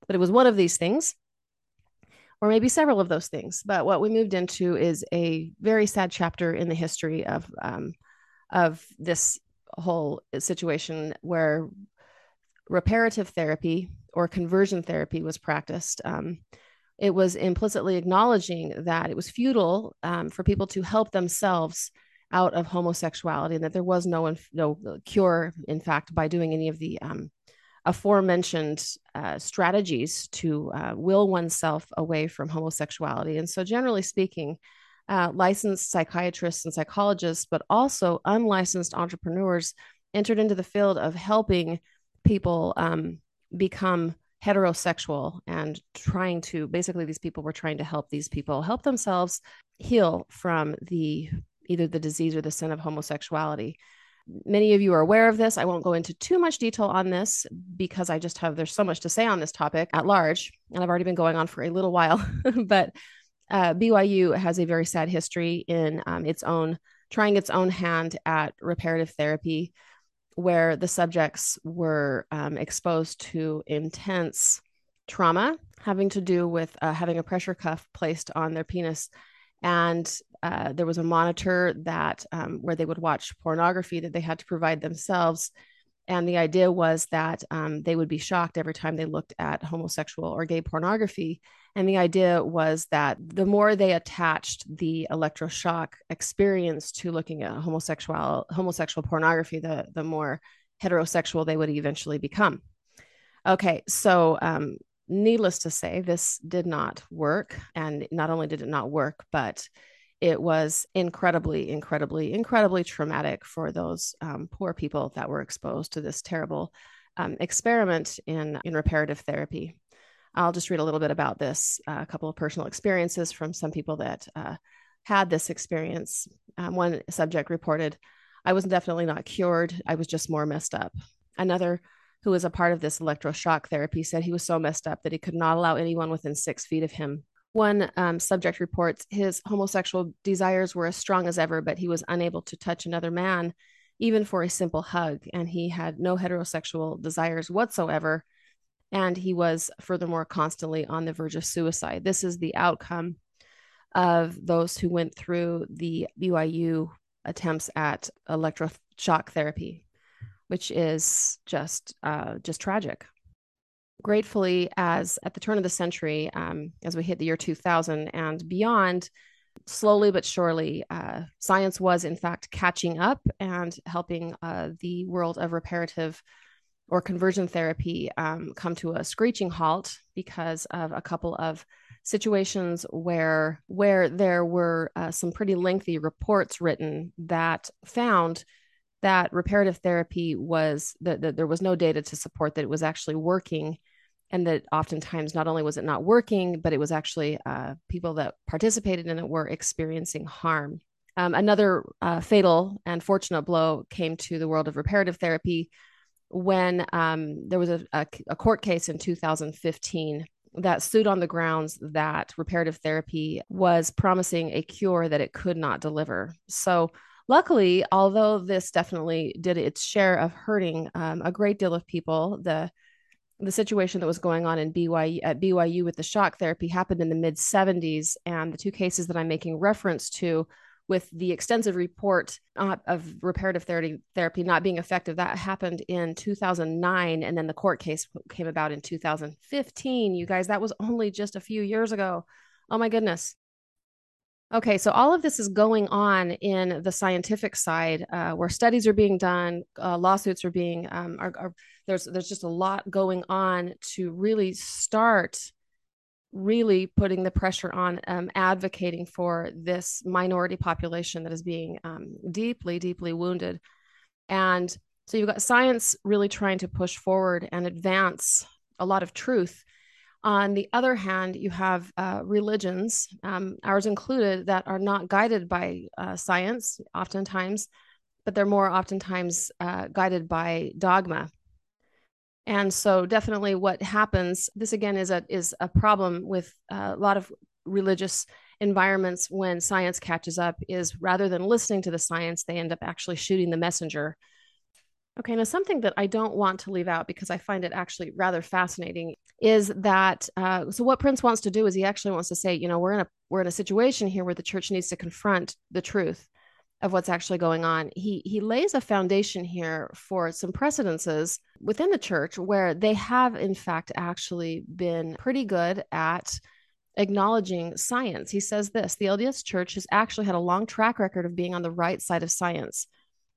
Speaker 1: But it was one of these things, or maybe several of those things. But what we moved into is a very sad chapter in the history of um, of this whole situation where reparative therapy or conversion therapy was practiced. Um, it was implicitly acknowledging that it was futile um, for people to help themselves out of homosexuality and that there was no no cure in fact by doing any of the um, aforementioned uh, strategies to uh, will oneself away from homosexuality. And so generally speaking uh, licensed psychiatrists and psychologists but also unlicensed entrepreneurs entered into the field of helping people um, become heterosexual and trying to basically these people were trying to help these people help themselves heal from the either the disease or the sin of homosexuality. Many of you are aware of this. I won't go into too much detail on this because i just have there's so much to say on this topic at large and i've already been going on for a little while but uh, byu has a very sad history in um, its own trying its own hand at reparative therapy where the subjects were um, exposed to intense trauma having to do with uh, having a pressure cuff placed on their penis. And uh, there was a monitor that um, where they would watch pornography that they had to provide themselves and the idea was that um, they would be shocked every time they looked at homosexual or gay pornography and the idea was that the more they attached the electroshock experience to looking at homosexual homosexual pornography, the the more heterosexual they would eventually become. Okay, so um, needless to say, this did not work, and not only did it not work, but it was incredibly, incredibly, incredibly traumatic for those um, poor people that were exposed to this terrible um, experiment in in reparative therapy. I'll just read a little bit about this, uh, a couple of personal experiences from some people that uh, had this experience. Um, one subject reported, I was definitely not cured. I was just more messed up. Another who was a part of this electroshock therapy said he was so messed up that he could not allow anyone within six feet of him. One um, subject reports his homosexual desires were as strong as ever, but he was unable to touch another man, even for a simple hug. And he had no heterosexual desires whatsoever and he was furthermore constantly on the verge of suicide. This is the outcome of those who went through the BYU attempts at electroshock therapy, which is just uh, just tragic. Gratefully, as at the turn of the century, um, as we hit the year 2000 and beyond, slowly but surely, uh, science was in fact catching up and helping uh, the world of reparative or conversion therapy um, come to a screeching halt because of a couple of situations where where there were uh, some pretty lengthy reports written that found that reparative therapy was that, that there was no data to support that it was actually working and that oftentimes not only was it not working but it was actually uh, people that participated in it were experiencing harm um, another uh, fatal and fortunate blow came to the world of reparative therapy when um, there was a, a, a court case in 2015 that sued on the grounds that reparative therapy was promising a cure that it could not deliver. So, luckily, although this definitely did its share of hurting um, a great deal of people, the the situation that was going on in BYU at BYU with the shock therapy happened in the mid 70s, and the two cases that I'm making reference to with the extensive report uh, of reparative therapy, therapy not being effective. That happened in 2009. And then the court case came about in 2015. You guys, that was only just a few years ago. Oh my goodness. Okay, so all of this is going on in the scientific side, uh, where studies are being done, uh, lawsuits are being, um, are, are, there's there's just a lot going on to really start really putting the pressure on um, advocating for this minority population that is being um, deeply, deeply wounded. And so you've got science really trying to push forward and advance a lot of truth. On the other hand, you have uh, religions, um, ours included, that are not guided by uh, science, oftentimes, but they're more oftentimes uh, guided by dogma. And so definitely what happens this again is a is a problem with a lot of religious environments when science catches up is rather than listening to the science they end up actually shooting the messenger okay now something that i don't want to leave out because i find it actually rather fascinating is that uh, so what prince wants to do is he actually wants to say you know we're in a we're in a situation here where the church needs to confront the truth of what's actually going on. He he lays a foundation here for some precedences within the church where they have in fact actually been pretty good at acknowledging science. He says this, the LDS church has actually had a long track record of being on the right side of science.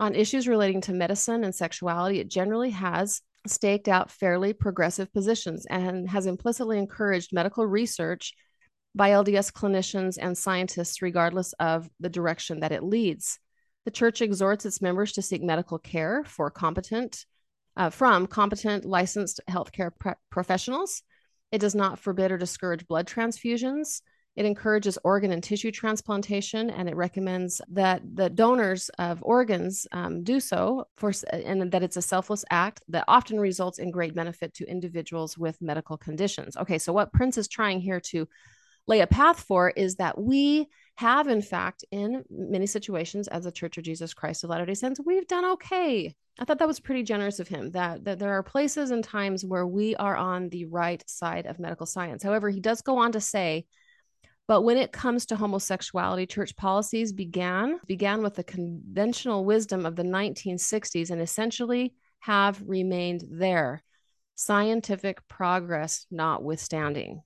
Speaker 1: On issues relating to medicine and sexuality, it generally has staked out fairly progressive positions and has implicitly encouraged medical research by LDS clinicians and scientists, regardless of the direction that it leads. The church exhorts its members to seek medical care for competent, uh, from competent licensed healthcare pre- professionals. It does not forbid or discourage blood transfusions. It encourages organ and tissue transplantation, and it recommends that the donors of organs um, do so for, and that it's a selfless act that often results in great benefit to individuals with medical conditions. Okay, so what Prince is trying here to lay a path for is that we have, in fact, in many situations as a Church of Jesus Christ of Latter day Saints, we've done okay. I thought that was pretty generous of him that, that there are places and times where we are on the right side of medical science. However, he does go on to say, but when it comes to homosexuality, church policies began began with the conventional wisdom of the 1960s and essentially have remained there, scientific progress notwithstanding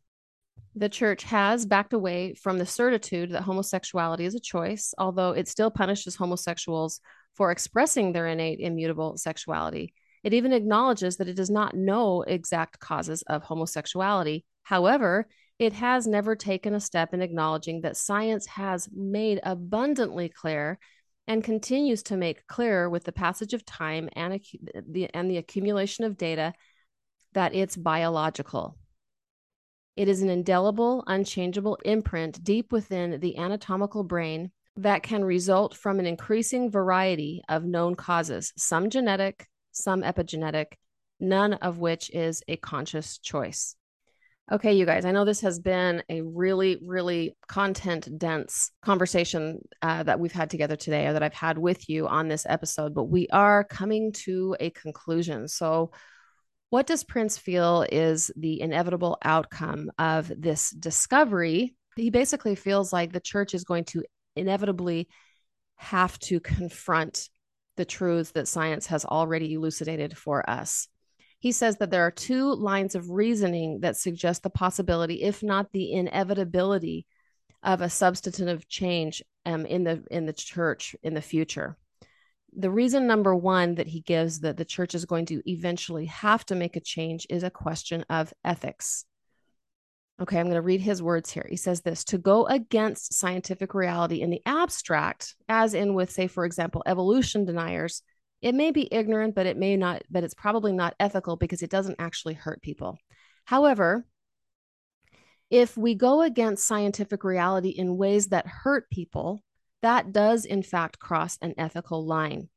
Speaker 1: the church has backed away from the certitude that homosexuality is a choice, although it still punishes homosexuals for expressing their innate immutable sexuality. It even acknowledges that it does not know exact causes of homosexuality. However, it has never taken a step in acknowledging that science has made abundantly clear and continues to make clearer with the passage of time and the, and the accumulation of data that it's biological. It is an indelible, unchangeable imprint deep within the anatomical brain that can result from an increasing variety of known causes, some genetic, some epigenetic, none of which is a conscious choice. Okay, you guys, I know this has been a really, really content dense conversation uh, that we've had together today, or that I've had with you on this episode, but we are coming to a conclusion. So, what does Prince feel is the inevitable outcome of this discovery? He basically feels like the church is going to inevitably have to confront the truths that science has already elucidated for us. He says that there are two lines of reasoning that suggest the possibility, if not the inevitability, of a substantive change um, in the in the church in the future the reason number one that he gives that the church is going to eventually have to make a change is a question of ethics. Okay, I'm going to read his words here. He says this to go against scientific reality in the abstract, as in with, say, for example, evolution deniers, it may be ignorant, but it may not, but it's probably not ethical because it doesn't actually hurt people. However, if we go against scientific reality in ways that hurt people, that does, in fact, cross an ethical line.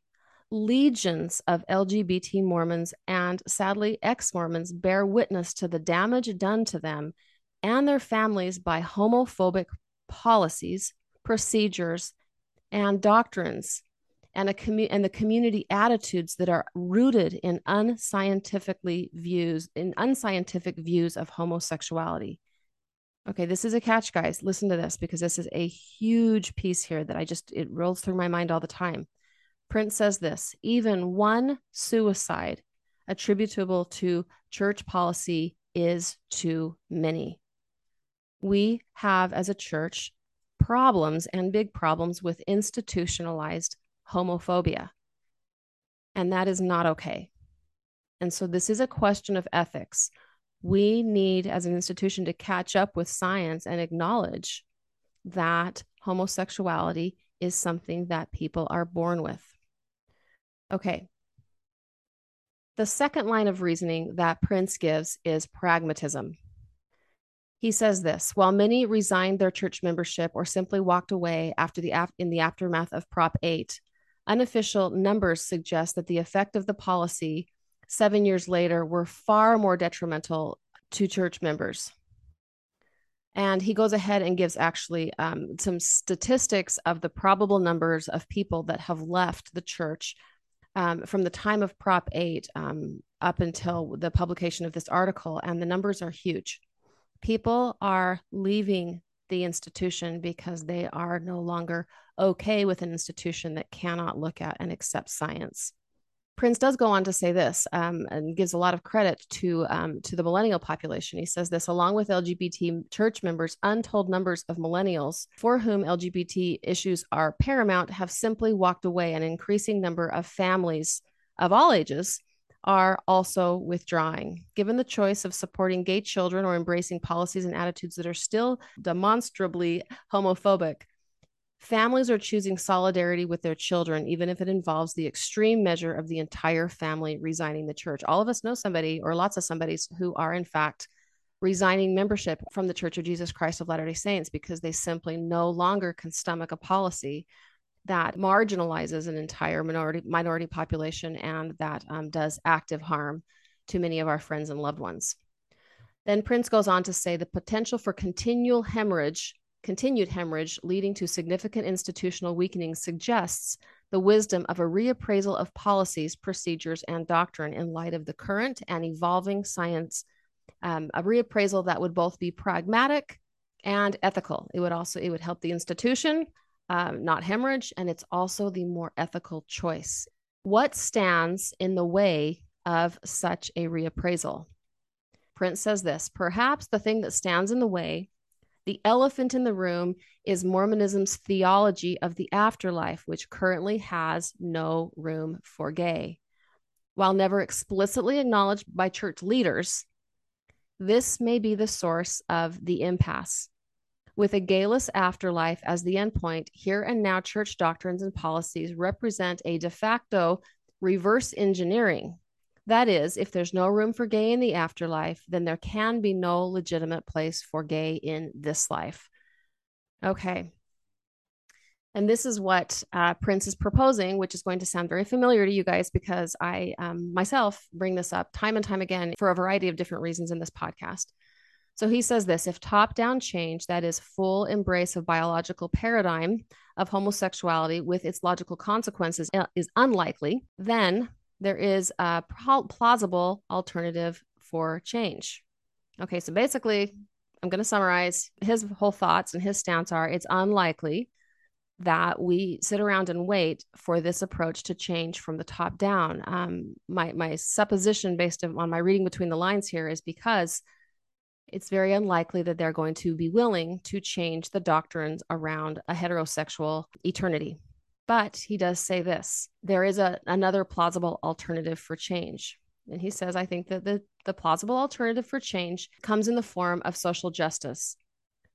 Speaker 1: Legions of LGBT Mormons and sadly ex Mormons bear witness to the damage done to them and their families by homophobic policies, procedures, and doctrines, and, a commu- and the community attitudes that are rooted in unscientifically views in unscientific views of homosexuality. Okay, this is a catch, guys. Listen to this because this is a huge piece here that I just, it rolls through my mind all the time. Prince says this even one suicide attributable to church policy is too many. We have, as a church, problems and big problems with institutionalized homophobia. And that is not okay. And so this is a question of ethics. We need, as an institution, to catch up with science and acknowledge that homosexuality is something that people are born with. Okay. The second line of reasoning that Prince gives is pragmatism. He says this while many resigned their church membership or simply walked away after the in the aftermath of Prop 8, unofficial numbers suggest that the effect of the policy seven years later were far more detrimental to church members. And he goes ahead and gives actually um, some statistics of the probable numbers of people that have left the church um, from the time of Prop 8 um, up until the publication of this article. And the numbers are huge. People are leaving the institution because they are no longer okay with an institution that cannot look at and accept science. Prince does go on to say this um, and gives a lot of credit to um, to the millennial population. He says this, along with LGBT church members, untold numbers of millennials for whom LGBT issues are paramount have simply walked away. An increasing number of families of all ages are also withdrawing. Given the choice of supporting gay children or embracing policies and attitudes that are still demonstrably homophobic, Families are choosing solidarity with their children, even if it involves the extreme measure of the entire family resigning the church. All of us know somebody or lots of somebodies who are, in fact, resigning membership from the Church of Jesus Christ of Latter day Saints because they simply no longer can stomach a policy that marginalizes an entire minority minority population and that um, does active harm to many of our friends and loved ones. Then Prince goes on to say the potential for continual hemorrhage continued hemorrhage leading to significant institutional weakening suggests the wisdom of a reappraisal of policies, procedures, and doctrine in light of the current and evolving science. Um, a reappraisal that would both be pragmatic and ethical. It would also it would help the institution um, not hemorrhage, and it's also the more ethical choice. What stands in the way of such a reappraisal? Prince says this: perhaps the thing that stands in the way the elephant in the room is Mormonism's theology of the afterlife, which currently has no room for gay. While never explicitly acknowledged by church leaders, this may be the source of the impasse. With a gayless afterlife as the endpoint, here and now church doctrines and policies represent a de facto reverse engineering that is, if there's no room for gay in the afterlife, then there can be no legitimate place for gay in this life. Okay. And this is what uh, Prince is proposing, which is going to sound very familiar to you guys because I um, myself bring this up time and time again for a variety of different reasons in this podcast. So he says this if top down change, that is, full embrace of biological paradigm of homosexuality with its logical consequences, uh, is unlikely, then there is a plausible alternative for change. Okay, so basically, I'm going to summarize his whole thoughts and his stance are it's unlikely that we sit around and wait for this approach to change from the top down. Um, my my supposition, based on my reading between the lines here, is because it's very unlikely that they're going to be willing to change the doctrines around a heterosexual eternity. But he does say this there is a, another plausible alternative for change. And he says, I think that the, the plausible alternative for change comes in the form of social justice.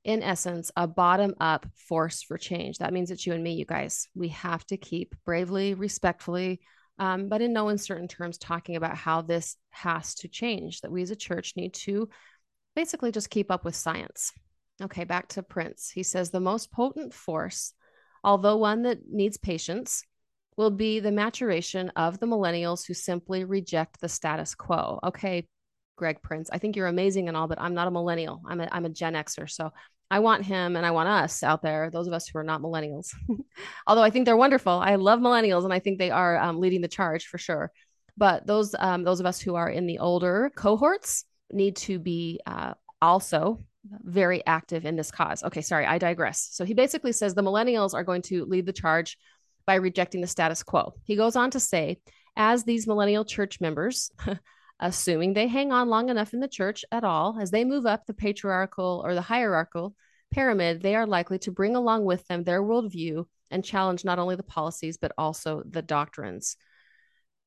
Speaker 1: In essence, a bottom up force for change. That means it's you and me, you guys. We have to keep bravely, respectfully, um, but in no uncertain terms, talking about how this has to change, that we as a church need to basically just keep up with science. Okay, back to Prince. He says the most potent force although one that needs patience, will be the maturation of the millennials who simply reject the status quo. Okay, Greg Prince, I think you're amazing and all, but I'm not a millennial. I'm a, I'm a Gen Xer. So I want him and I want us out there, those of us who are not millennials. Although I think they're wonderful. I love millennials and I think they are um, leading the charge for sure. But those um, those of us who are in the older cohorts need to be uh, also very active in this cause. Okay, sorry, I digress. So he basically says the millennials are going to lead the charge by rejecting the status quo. He goes on to say, as these millennial church members, assuming they hang on long enough in the church at all, as they move up the patriarchal or the hierarchical pyramid, they are likely to bring along with them their worldview and challenge not only the policies, but also the doctrines.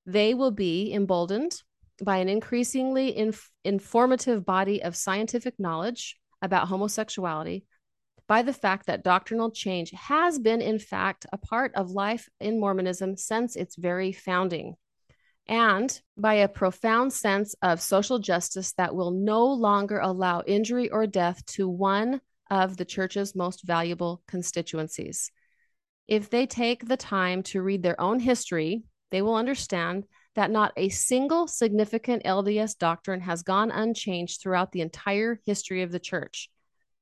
Speaker 1: They will be emboldened by an increasingly inf- informative body of scientific knowledge about homosexuality, by the fact that doctrinal change has been, in fact, a part of life in Mormonism since its very founding, and by a profound sense of social justice that will no longer allow injury or death to one of the church's most valuable constituencies. If they take the time to read their own history, they will understand that not a single significant LDS doctrine has gone unchanged throughout the entire history of the church.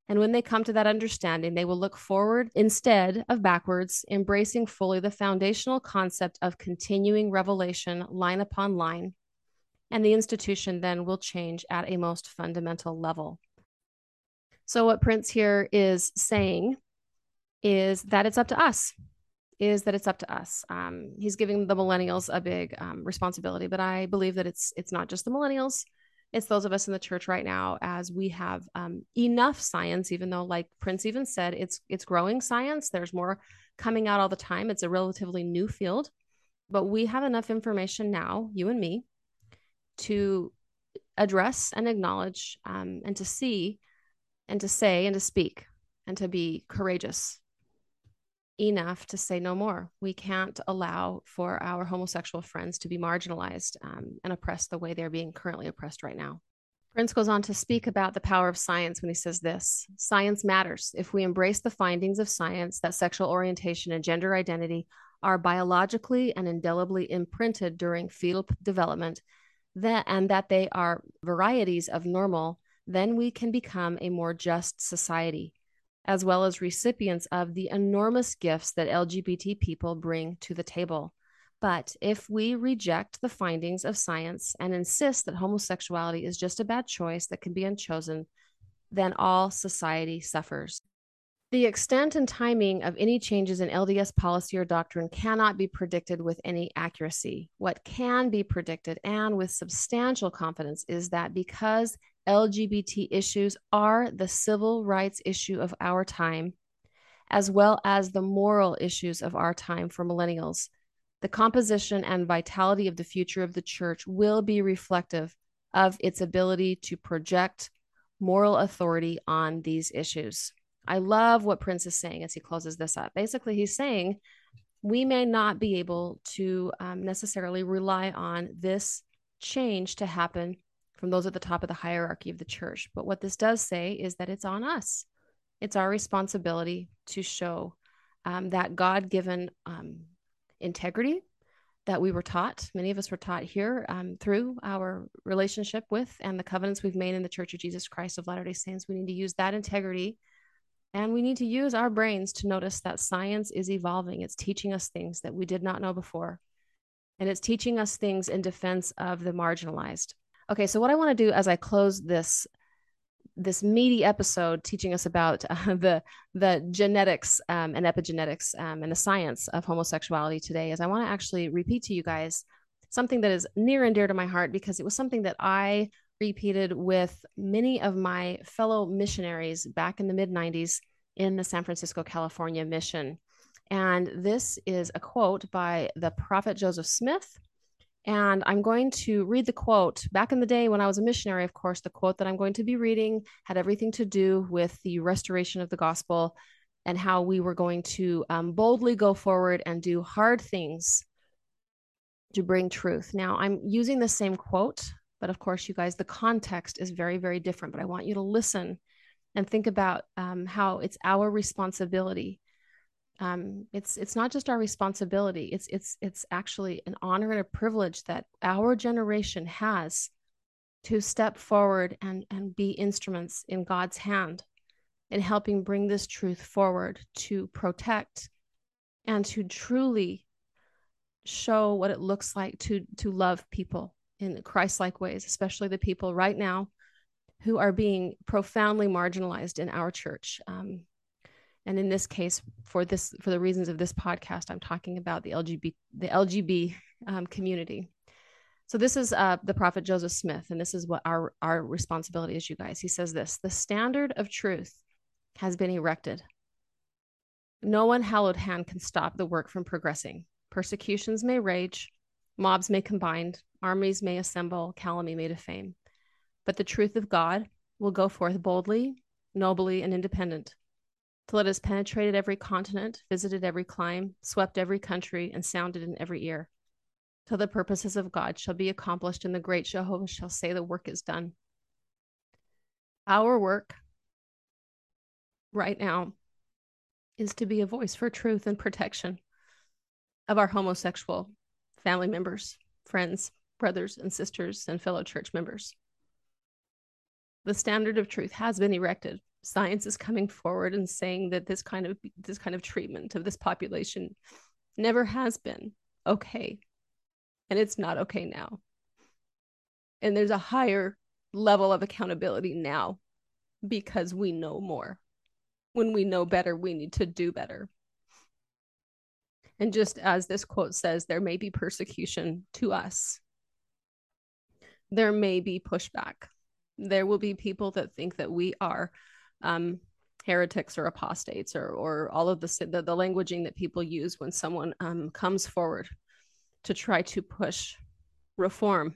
Speaker 1: And when they come to that understanding, they will look forward instead of backwards, embracing fully the foundational concept of continuing revelation line upon line. And the institution then will change at a most fundamental level. So, what Prince here is saying is that it's up to us is that it's up to us. Um, he's giving the millennials a big um, responsibility, but I believe that it's it's not just the millennials; it's those of us in the church right now, as we have um, enough science. Even though, like Prince even said, it's it's growing science. There's more coming out all the time. It's a relatively new field, but we have enough information now, you and me, to address and acknowledge um, and to see and to say and to speak and to be courageous enough to say no more. We can't allow for our homosexual friends to be marginalized um, and oppressed the way they're being currently oppressed right now. Prince goes on to speak about the power of science when he says this Science matters. If we embrace the findings of science that sexual orientation and gender identity are biologically and indelibly imprinted during fetal development, that, and that they are varieties of normal, then we can become a more just society as well as recipients of the enormous gifts that LGBT people bring to the table. But if we reject the findings of science and insist that homosexuality is just a bad choice that can be unchosen, then all society suffers. The extent and timing of any changes in LDS policy or doctrine cannot be predicted with any accuracy. What can be predicted and with substantial confidence is that because LGBT issues are the civil rights issue of our time, as well as the moral issues of our time for millennials. The composition and vitality of the future of the church will be reflective of its ability to project moral authority on these issues. I love what Prince is saying as he closes this up. Basically, he's saying we may not be able to um, necessarily rely on this change to happen from those at the top of the hierarchy of the church. But what this does say is that it's on us. It's our responsibility to show um, that God given um, integrity that we were taught. Many of us were taught here um, through our relationship with and the covenants we've made in the Church of Jesus Christ of Latter day Saints. We need to use that integrity and we need to use our brains to notice that science is evolving. It's teaching us things that we did not know before. And it's teaching us things in defense of the marginalized. Okay, so what I want to do as I close this this meaty episode teaching us about uh, the the genetics um, and epigenetics um, and the science of homosexuality today is I want to actually repeat to you guys something that is near and dear to my heart because it was something that I repeated with many of my fellow missionaries back in the mid 90s in the San Francisco, California mission. And this is a quote by the prophet Joseph Smith and I'm going to read the quote. Back in the day when I was a missionary, of course, the quote that I'm going to be reading had everything to do with the restoration of the gospel and how we were going to um, boldly go forward and do hard things to bring truth. Now, I'm using the same quote, but of course, you guys, the context is very, very different. But I want you to listen and think about um, how it's our responsibility um, it's it's not just our responsibility it's it's it's actually an honor and a privilege that our generation has to step forward and and be instruments in god's hand in helping bring this truth forward to protect and to truly show what it looks like to to love people in christ-like ways especially the people right now who are being profoundly marginalized in our church. Um, and in this case, for this for the reasons of this podcast, I'm talking about the LGBT the LGB um, community. So this is uh, the prophet Joseph Smith, and this is what our our responsibility is, you guys. He says this: the standard of truth has been erected. No one hallowed hand can stop the work from progressing. Persecutions may rage, mobs may combine, armies may assemble, calumny may defame, but the truth of God will go forth boldly, nobly, and independent till it has penetrated every continent, visited every clime, swept every country, and sounded in every ear, till the purposes of God shall be accomplished, and the great Jehovah shall say, The work is done. Our work right now is to be a voice for truth and protection of our homosexual family members, friends, brothers, and sisters, and fellow church members. The standard of truth has been erected science is coming forward and saying that this kind of this kind of treatment of this population never has been okay. And it's not okay now. And there's a higher level of accountability now because we know more. When we know better we need to do better. And just as this quote says there may be persecution to us. There may be pushback. There will be people that think that we are um, heretics or apostates or or all of the, the, the languaging that people use when someone um, comes forward to try to push reform.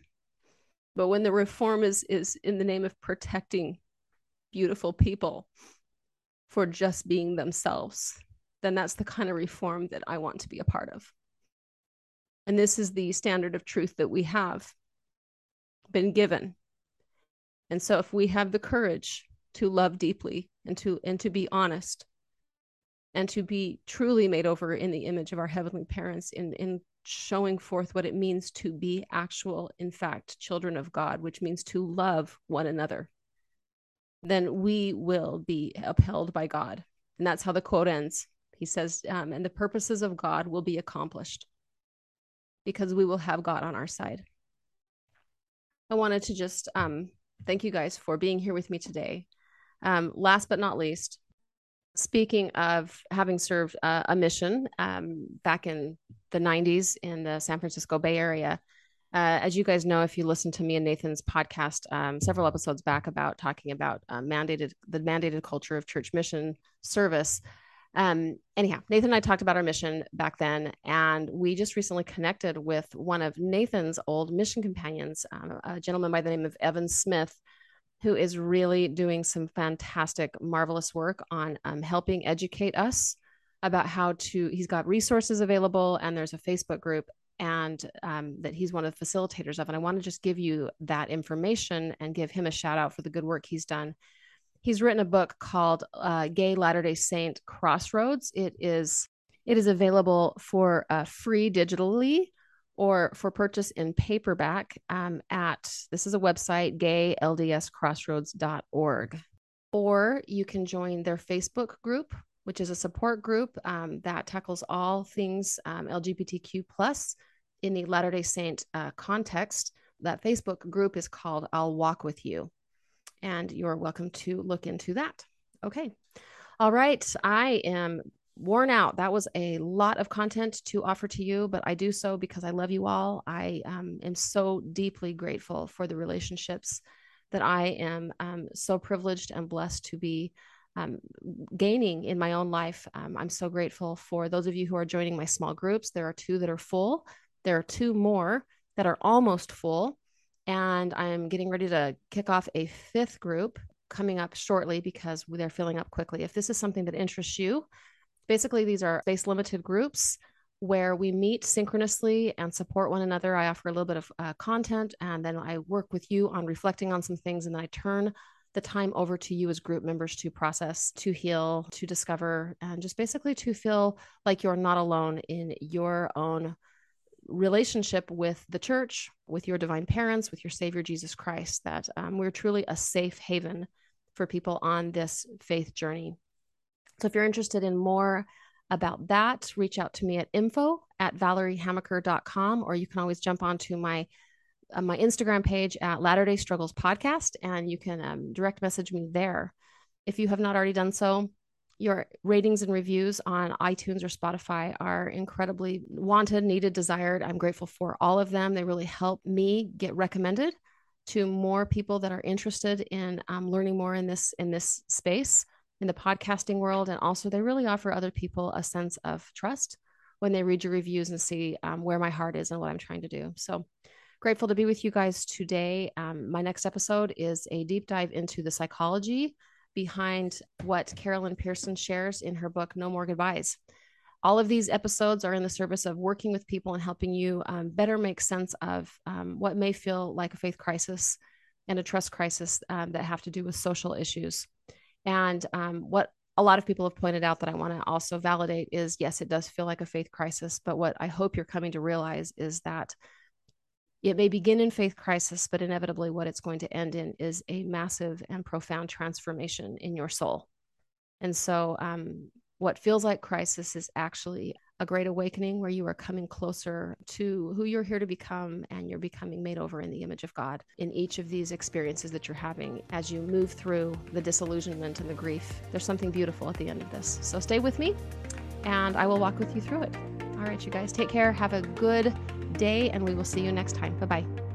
Speaker 1: But when the reform is is in the name of protecting beautiful people for just being themselves then that's the kind of reform that i want to be a part of. And this is the standard of truth that we have been given. And so if we have the courage to love deeply and to and to be honest and to be truly made over in the image of our heavenly parents in in showing forth what it means to be actual in fact children of god which means to love one another then we will be upheld by god. And that's how the quote ends. He says um, and the purposes of god will be accomplished because we will have god on our side. I wanted to just um, thank you guys for being here with me today um, last but not least, speaking of having served uh, a mission um, back in the 90s in the San Francisco Bay Area, uh, as you guys know, if you listen to me and Nathan's podcast um, several episodes back about talking about uh, mandated the mandated culture of church mission service. Um, anyhow, Nathan and I talked about our mission back then, and we just recently connected with one of Nathan's old mission companions, um, a gentleman by the name of Evan Smith, who is really doing some fantastic, marvelous work on um, helping educate us about how to. He's got resources available, and there's a Facebook group, and um, that he's one of the facilitators of. And I want to just give you that information and give him a shout out for the good work he's done. He's written a book called uh, "Gay Latter Day Saint Crossroads." It is it is available for uh, free digitally or for purchase in paperback um, at this is a website gayldscrossroads.org or you can join their facebook group which is a support group um, that tackles all things um, lgbtq plus in the latter day saint uh, context. That facebook group is called i'll walk with you and you're welcome to look into that. Okay. All right. I am worn out. That was a lot of content to offer to you, but I do so because I love you all. I um, am so deeply grateful for the relationships that I am um, so privileged and blessed to be um, gaining in my own life. Um, I'm so grateful for those of you who are joining my small groups. There are two that are full, there are two more that are almost full. And I'm getting ready to kick off a fifth group coming up shortly because they're filling up quickly. If this is something that interests you, Basically, these are space limited groups where we meet synchronously and support one another. I offer a little bit of uh, content and then I work with you on reflecting on some things and then I turn the time over to you as group members to process, to heal, to discover, and just basically to feel like you're not alone in your own relationship with the church, with your divine parents, with your Savior Jesus Christ, that um, we're truly a safe haven for people on this faith journey. So if you're interested in more about that, reach out to me at info at valeriehamaker.com, or you can always jump onto my uh, my Instagram page at Latter day Struggles Podcast, and you can um, direct message me there. If you have not already done so, your ratings and reviews on iTunes or Spotify are incredibly wanted, needed, desired. I'm grateful for all of them. They really help me get recommended to more people that are interested in um, learning more in this in this space in the podcasting world, and also they really offer other people a sense of trust when they read your reviews and see um, where my heart is and what I'm trying to do. So grateful to be with you guys today. Um, my next episode is a deep dive into the psychology behind what Carol Lynn Pearson shares in her book, No More Goodbyes. All of these episodes are in the service of working with people and helping you um, better make sense of um, what may feel like a faith crisis and a trust crisis um, that have to do with social issues. And um, what a lot of people have pointed out that I want to also validate is yes, it does feel like a faith crisis. But what I hope you're coming to realize is that it may begin in faith crisis, but inevitably, what it's going to end in is a massive and profound transformation in your soul. And so, um, what feels like crisis is actually a great awakening where you are coming closer to who you're here to become and you're becoming made over in the image of God in each of these experiences that you're having as you move through the disillusionment and the grief. There's something beautiful at the end of this. So stay with me and I will walk with you through it. All right, you guys, take care. Have a good day, and we will see you next time. Bye bye.